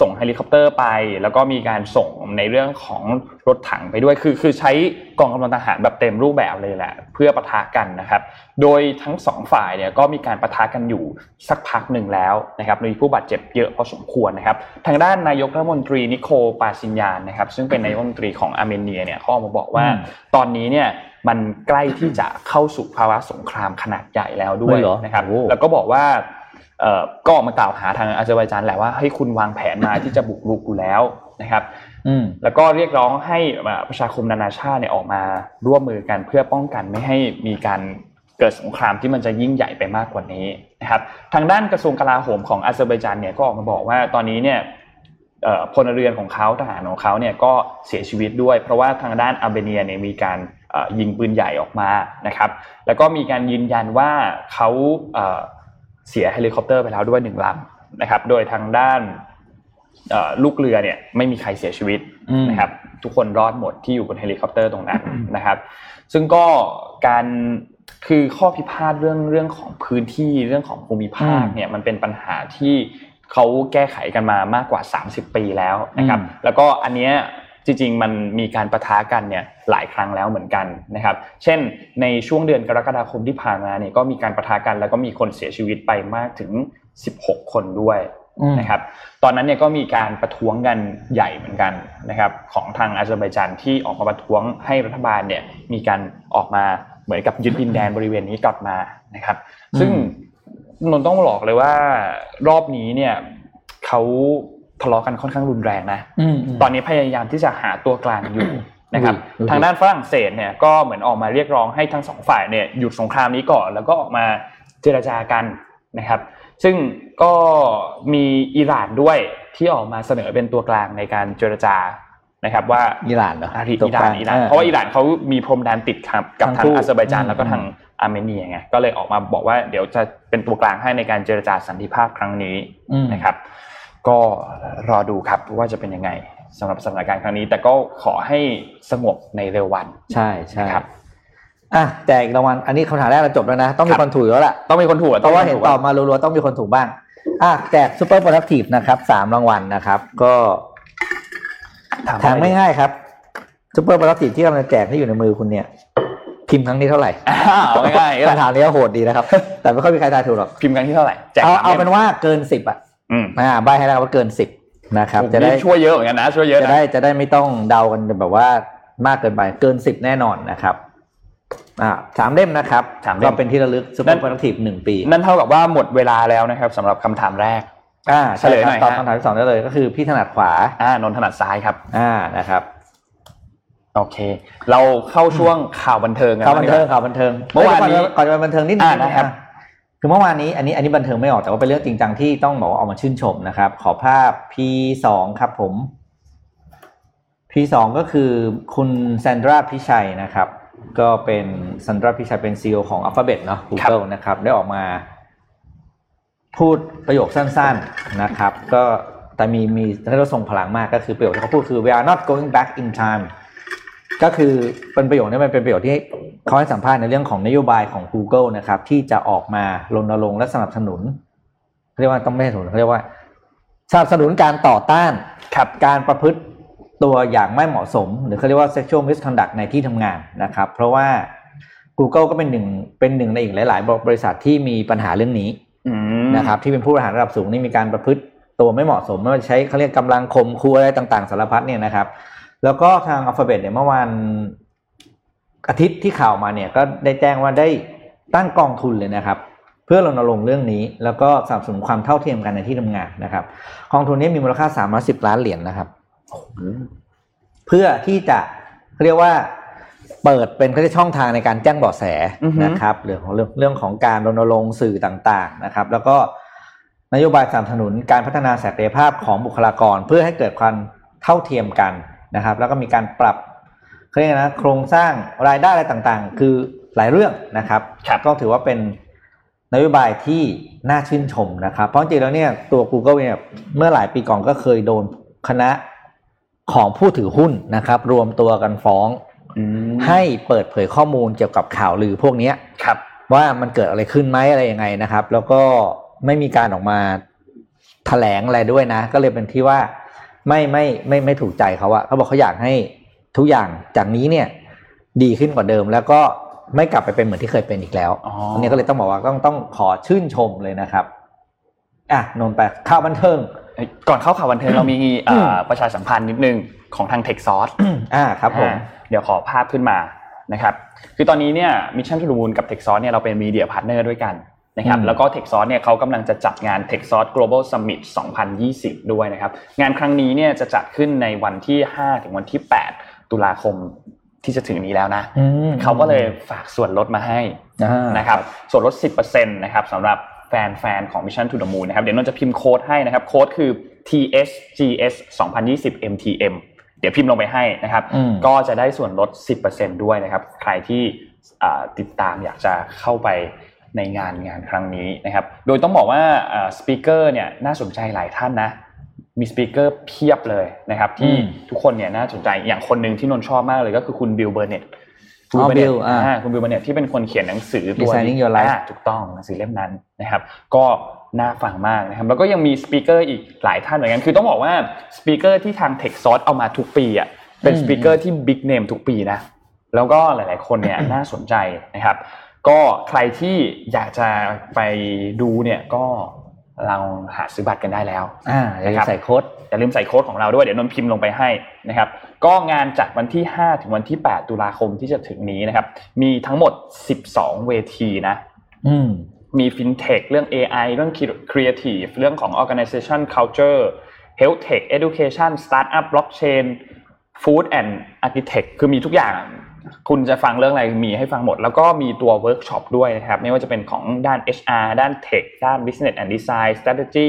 ส่งเฮลิคอปเตอร์ไป แล้วก็มีการส่งในเรื่องของรถถังไปด้วยคือคือใช้กองกำลังทหารแบบเต็มรูปแบบเลยแหละเพื่อปะทะกันนะครับ โดยทั้งสองฝ่ายเนี่ยก็มีการปะทะกันอยู่สักพักหนึ่งแล้วนะครับมีผู้บาดเจ็บเยอะพอสมควรนะครับ ทางด้านนายกรัฐมนตรีนิโคลปาชินยานนะครับซึ่งเป็นนายกรัฐมนตรีของอาร์เมเนียเนี่ยเขาออกมาบอกว่าอืมตอนนี้เนี่ยมันใกล้ที่จะเข้าสู่ภาวะสงครามขนาดใหญ่แล้วด้วยเหรอนะครับโอ้แล้วก็บอกว่าเอ่อ ก็ออกมากล่าวหาทางอาเซอร์ไบจานแหละว่าเฮ้ยคุณวางแผนมาที่จะบุกรุกอยู่แล้วนะครับอืมแล้วก็เรียกร้องให้อ่าประชาคมนานาชาติเนี่ยออกมาร่วมมือกันเพื่อป้องกันไม่ให้มีการเกิดสงครามที่มันจะยิ่งใหญ่ไปมากกว่านี้นะครับ ทางด้านกระทรวงกลาโหมของอาเซอร์ไบจานเนี่ยก็ออกมาบอกว่าตอนนี้เนี่ยเอ่อพลเรือนของเขาทหารของเขาเนี่ยก็เสียชีวิตด้วย เพราะว่าทางด้านอาร์เมเนียเนี่ยมีการเอ่อยิงปืนใหญ่ออกมานะครับ แล้วก็มีการยืนยันว่าเขา เอ่อเสียเฮลิคอปเตอร์ไปแล้วด้วยหนึ่งลำนะครับ โดยทางด้านเอ่อลูกเรือเนี่ยไม่มีใครเสียชีวิตอืมนะครับ ทุกคนรอดหมดที่อยู่บนเฮลิคอปเตอร์ตรงนั้นนะครับ ซึ่งก็การคือข้อพิพาทเรื่องเรื่องของพื้นที่เรื่องของภูมิภาคอืมเนี่ยมันเป็นปัญหาที่เขาแก้ไขกันมามากกว่า 30 ปีแล้วนะครับอืมแล้วก็อันเนี้ย จริงๆ มันมีการประทะกันเนี่ยหลายครั้งแล้วเหมือนกันนะครับ เช่น ในช่วงเดือนกรกฎาคมที่ผ่านมาเนี่ยก็มีการประทะกันแล้วก็มีคนเสียชีวิตไปมากถึง 16 คนด้วยอืมนะครับ ตอนนั้นเนี่ยก็มีการประท้วงกันใหญ่เหมือนกันนะครับ ของทางอาเซอร์ไบจานที่ออกมาประท้วงให้รัฐบาลเนี่ยมีการออกมาเหมือนกับยึดดินแดนบริเวณนี้กลับมานะครับ ซึ่งนนท์ต้องบอกเลยว่ารอบนี้เนี่ยเขา ทะเลาะกันค่อนข้างรุนแรงนะอืมตอนนี้พยายามที่จะหาตัวกลางอยู่นะครับอุ้ยทางด้านฝรั่งเศสเนี่ยก็เหมือนออกมาเรียกร้องให้ทั้งสองฝ่ายเนี่ยหยุดสงครามนี้ก่อน แล้วก็ออกมาเจรจากันนะครับ ซึ่งก็มีอิหร่านด้วยที่ออกมาเสนอเป็นตัวกลางในการเจรจานะครับ ว่าอิหร่านเหรออ่าที่ตัวอิหร่านกลงอิหร่านเพราะว่าอิหร่านเขามีพรมแดนติดครับกับทั้ทางงคู่ทางอาเซอร์ไบจานอืมแล้วก็ทางอาร์เมเนียไงก็เลยออกมาบอกว่าเดี๋ยวจะเป็นตัวกลางให้ในการเจรจาสันติภาพครั้งนี้อืมนะครับ ก็รอดูครับว่าจะเป็นยังไงสำหรับสถานการณ์ครั้งนี้ แต่ก็ขอให้สงบในเร็ววันใช่ใช่นะครับอะแจกอีกรางวัลอันนี้คำถามแรกเราจบแล้วนะ ต้องมีครับคนถูกอยู่แล้วล่ะต้องมีคนถูกเพราะว่าเห็นถูกตอบมารัวๆต้องมีคนถูกบ้างอะแจก Super Productive นะครับสามรางวัลนะครับ ก็ถามถามอะไรดีง่ายๆครับ Super Productive ที่กำลังแจกที่อยู่ในมือคุณเนี่ย พิมพ์ครั้งนี้เท่าไหร่อ้าวง่ายๆคำถามนี้โหดดีนะครับ แต่ไม่ค่อยมีใครทายถูกหรอกพิมพ์ครั้งที่เท่าไหร่แจกสามเล่มเอาเป็นว่าเกินสิบอะ อืมอ่าใบ้ให้แล้วว่าเกินสิบนะครับผมจะได้นี่ช่วยเยอะเหมือนกันนะช่วยเยอะจะนะได้จะได้ไม่ต้องเดากันแบบว่ามากเกินไปเกินสิบแน่นอนนะครับอ่าสามเล่มนะครับสามเล่มก็เป็นที่ระลึก Super Productive หนึ่งปี นั่นเท่ากับว่าหมดเวลาแล้วนะครับสำหรับคำถามแรกอ่าใช่เฉลยหน่รับตอบฮะคำถามที่สองได้เลย ก็คือพี่ถนัดขวาอ่านนท์ถนัดซ้ายครับ อ่านะครับโอเค เราเข้าช่วงข่าวบันเทิงกันข่าวบันเทิงดีกข่าวบันเทิงเมื่อวานนี้ก่อนจะไปบันเทิงนิดนึงอ่านะครับ คือเมื่อวานนี้อันนี้อันนี้บันเทิงไม่ออกแต่ว่าเป็นเรื่องจริงจังที่ต้องบอกว่าออกมาชื่นชมนะครับ ขอภาพ P2 ครับผม P2 ก็คือคุณแซนดราพิชัยนะครับ ก็เป็นซันดราพิชัยเป็นซีอของ Alphabet เนาะ Google นะครับ ได้ออกมาพูดประโยคสั้นๆนะครับ ก็แต่มีมีให้เราส่งพลังมากก็คือประโยคที่เขาพูดคือ we are not going back in time ก็คือเป็นประโยคนี้มันเป็นประโยคที่เขาให้สัมภาษณ์ในเรื่องของนโยบายของ Google นะครับ ที่จะออกมารณรงค์และสนับสนุนเขาเรียกว่าต้องไม่ใช่สนับสนุนเขาเรียกว่าสนับสนุนการต่อต้านครับการประพฤติตัวอย่างไม่เหมาะสม หรือเขาเรียกว่า sexual misconduct ในที่ทำงานนะครับ เพราะว่า Google ก็เป็นหนึ่งเป็นหนึ่งในอีกหลาย ๆ บริษัทที่มีปัญหาเรื่องนี้อืมนะครับที่เป็นผู้บริหารระดับสูงนี่มีการประพฤติตัวไม่เหมาะสมไม่ว่าจะใช้เขาเรียกกำลังข่มขู่อะไรต่าง ๆ สารพัดเนี่ยนะครับ แล้วก็ทาง Alphabet เนี่ยเมื่อวันอาทิตย์ที่ข่าวมาเนี่ยก็ได้แจ้งว่าได้ตั้งกองทุนเลยนะครับ เพื่อรณรงค์เรื่องนี้ แล้วก็สนับสนุนความเท่าเทียมกันในที่ทำงานนะครับกองทุนนี้มีมูลค่า310ล้านเหรียญนะครับเพื่อที่จะเขาเรียกว่าเปิดเป็นเขาเรียกช่องทางในการแจ้งเบาะแสอือฮึนะครับเรื่องของเรื่องเรื่องของการรณรงค์สื่อต่างๆนะครับ แล้วก็นโยบายสนับสนุนการพัฒนาศักยภาพของบุคลากร เพื่อให้เกิดความเท่าเทียมกัน นะครับ แล้วก็มีการปรับเขาเรียกนะโครงสร้างรายได้อะไรต่างๆ คือหลายเรื่องนะครับครับก็ถือว่าเป็นนโยบายที่น่าชื่นชมนะครับ เพราะจริงๆแล้วเนี่ยตัว Google เนี่ยเมื่อหลายปีก่อนก็เคยโดนคณะของผู้ถือหุ้นนะครับ รวมตัวกันฟ้องอืมให้เปิดเผยข้อมูลเกี่ยวกับข่าวลือพวกเนี้ยครับ ว่ามันเกิดอะไรขึ้นไหมอะไรยังไงนะครับ แล้วก็ไม่มีการออกมาแถลงอะไรด้วยนะ ก็เลยเป็นที่ว่า ไม่ไม่ไม่ไม่ถูกใจเขาอะเขาบอกเขาอยากให้ทุกอย่างจากนี้เนี่ย ดีขึ้นกว่าเดิมแล้วก็ไม่กลับไปเป็นเหมือนที่เคยเป็นอีกแล้วอ๋ออันนี้ก็เลยต้องบอกว่าต้องต้องขอชื่นชมเลยนะครับอะนนท์ไปข่าวบันเทิงเอ้ยก่อนเข้าข่าวบันเทิงเรามีอืมอ่าประชาสัมพันธ์นิดนึงของทาง Tech Source อ่าครับผมอ่าเดี๋ยวขอภาพขึ้นมานะครับ คือตอนนี้เนี่ยมิชชั่นทูดูมูลกับ Tech Source เนี่ยเราเป็น media partner ด้วยกัน นะครับอืมแล้วก็ Tech Source เนี่ยเขากำลังจะจัดงาน Techsauce Global Summit 2020 ด้วยนะครับงานครั้งนี้เนี่ยจะจัดขึ้นในวันที่ 5 ถึงวันที่ 8 ตุลาคมที่จะถึงนี้แล้วนะอืมเขาก็เลยฝากส่วนลดมาให้อ่านะครับส่วนลด 10%นะครับสำหรับแฟนๆของ Mission to the Moon นะครับเดี๋ยวนนท์จะพิมพ์โค้ดให้นะครับโค้ดคือ TSGS 2020 MTM เดี๋ยวพิมพ์ลงไปให้นะครับอืมก็จะได้ส่วนลด 10%ด้วยนะครับ ใครที่อ่าติดตามอยากจะเข้าไป ในงานงานครั้งนี้นะครับ โดยต้องบอกว่า speaker เนี่ยน่าสนใจหลายท่านนะมี speaker เพียบเลยนะครับที่อืมทุกคนเนี่ยน่าสนใจอย่างคนหนึ่งที่นนท์ชอบมากเลยก็คือคุณ Bill Burnett อ๋อ Bill อ่าอ่าคุณ Bill Burnett ที่เป็นคนเขียนหนังสือตัว Designing Your Life อ่าถูกต้องหนังสือเล่มนั้นนะครับ ก็น่าฟังมากนะครับแล้วก็ยังมี speaker อีกหลายท่านเหมือนกันคือต้องบอกว่าสปีกเกอร์ที่ทาง Tech Source เอามาทุกปีอะเป็นอืม speaker ที่ big name ทุกปีนะแล้วก็หลาย ๆ คนเนี่ยน่าสนใจนะครับ ก็ใครที่อยากจะไปดูเนี่ยก็ลองหาซื้อบัตรกันได้แล้วอ่าอย่าลืมใส่โค้ดอย่าลืมใส่โค้ดของเราด้วยเดี๋ยวนนท์พิมพ์ลงไปให้นะครับก็งานจัดวันที่ 5 ถึงวันที่ 8 ตุลาคมที่จะถึงนี้นะครับ มีทั้งหมด 12 เวทีนะอืมมี FinTech เรื่อง AI เรื่อง Creative เรื่องของ Organization Culture Health Tech Education Startup Blockchain Food and Architect คือมีทุกอย่าง คุณจะฟังเรื่องอะไรมีให้ฟังหมด แล้วก็มีตัวเวิร์กช็อปด้วยนะครับไม่ว่าจะเป็นของด้าน HR ด้าน Tech ด้าน Business and Design Strategy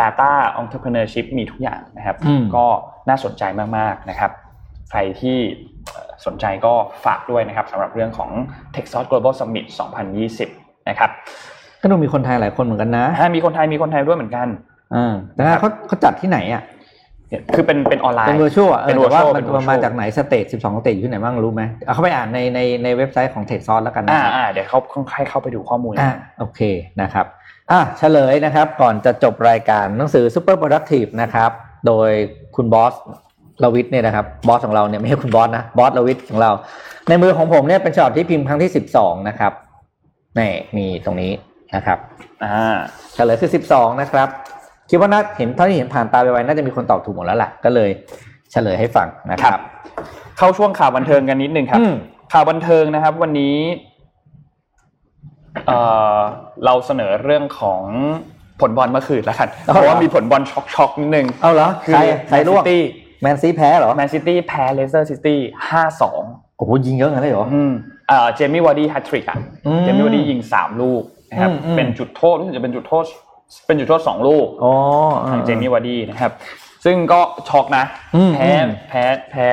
Data Entrepreneurship มีทุกอย่างนะครับอืมก็น่าสนใจมากๆนะครับ ใครที่เอ่อสนใจก็ฝากด้วยนะครับสำหรับเรื่องของ Techsauce Global Summit 2020 นะครับก็ดูมีคนไทยหลายคนเหมือนกันนะอ่ามีคนไทยมีคนไทยด้วยเหมือนกันอ่าแต่เขาเขาจัดที่ไหนอะเนี่ย คือเป็นเป็นออนไลน์เป็น virtual อะเอเป็อนแต่ว่า virtual มันเป็นมันมา virtual จากไหนสเตจ12สเตจอยู่ที่ไหนบ้างรู้ไหมเอาเข้าไปอ่านในในในเว็บไซต์ของ Tech Source แล้วกันนะอ่าครับอ่าเดี๋ยวเขาให้เข้าไปดูข้อมูลอ่าโอเคนะครับอะเฉลยนะครับ ก่อนจะจบรายการหนังสือ Super Productive นะครับ โดยคุณบอสลวิทย์เนี่ยนะครับบอสของเราเนี่ยไม่ใช่คุณบอสนะบอสลวิทย์ของเรา ในมือของผมเนี่ยเป็นฉบับที่พิมพ์ครั้งที่12นะครับนี่มีตรงนี้นะครับอ่าเฉลยคือ12นะครับ คิดว่าน่าเห็นเท่าที่เห็นผ่านตาไปไวๆน่าจะมีคนตอบถูกหมดแล้วล่ะก็เลยเฉลยให้ฟังนะครับ เข้าช่วงข่าวบันเทิงกันนิดนึงครับอืมข่าวบันเทิงนะครับ วันนี้เอ่อเราเสนอเรื่องของผลบอลเมื่อคืนแล้วกันเอาเหรอเพราะว่ามีผลบอลช็อกช็อกๆนิดนึงเอาเหรอคือใครใครร่วงแมนร่ซิวงตี้แมนซิตี้แพ้เหรอแมนซิตี้แพ้เลสเตอร์ซิตี้ห้าสองโอ้โหยิงเยอะงั้นเลยเหรออืมเอ่อเจมี่วาร์ดี้แฮตทริกอะอืมเจมี่วาร์ดี้ยิงสามลูกนะครับอืมอืมเป็นจุดโทษรู้สึกจะเป็นจุดโทษ เป็นจุดโทษสองลูกอ๋อทางเจมี่วาร์ดี้นะครับ ซึ่งก็ช็อกนะอืมแพ้อืมแพ้แพ้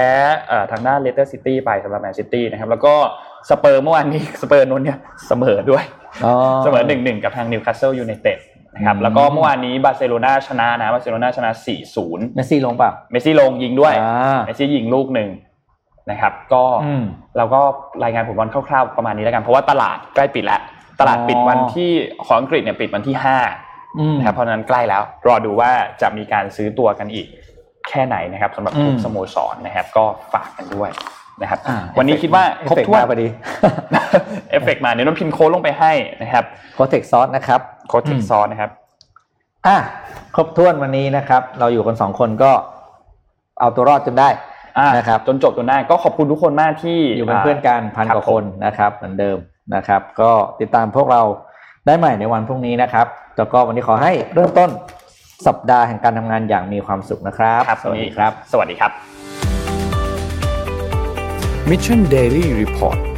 เอ่อทางด้านเลสเตอร์ซิตี้ไปสำหรับแมนซิตี้นะครับ แล้วก็สเปอร์เมื่อวานนี้สเปอร์นั้นเนี่ยเสมอด้วยอ๋อเสมอหนึ่งหนึ่งกับทางนิวคาสเซิลยูไนเต็ดนะครับอืมแล้วก็เมื่อวานนี้บาร์เซโลนาชนะนะบาร์เซโลนาชนะ 4-0 เมสซี่ลงเปล่าเมสซี่ลงยิงด้วยอ่าเมสซี่ยิงลูกหนึ่งนะครับ ก็อืมเราก็รายงานผลบอลคร่าวๆประมาณนี้แล้วกัน เพราะว่าตลาดใกล้ปิดแล้ว ตลาดปิดวันที่ของอังกฤษเนี่ยปิดวันที่ห้าอืม นะครับเพราะฉะนั้นใกล้แล้วรอดูว่าจะมีการซื้อตัวกันอีกแค่ไหนนะครับสำหรับทุกอืมสโมสรนะครับ ก็ฝากกันด้วยนะครับอ่าวันนี้คิดว่าเอคฟรบเฟกต์ถ้วนมาพอดีเอฟเฟกต์มาเดี๋ยวน้องพิมพ์โค้ดลงไปให้นะครับโคเทคซอสนะครับโค้ดเทคซอนนะครับอะครบถ้วนวันนี้นะครับ เราอยู่กันสองคนก็เอาตัวรอดจนได้อ่านะครับจนจบจนได้ก็ขอบคุณทุกคนมากที่อยู่เป็นเพื่อนกันพันครับกว่าคนนะครับ เหมือนเดิมนะครับ ก็ติดตามพวกเราได้ใหม่ในวันพรุ่งนี้นะครับ แล้วก็วันนี้ขอให้เริ่มต้นสัปดาห์แห่งการทำงานอย่างมีความสุขนะครับครับสวัสดีครับ สวัสดีครับ Mission Daily Report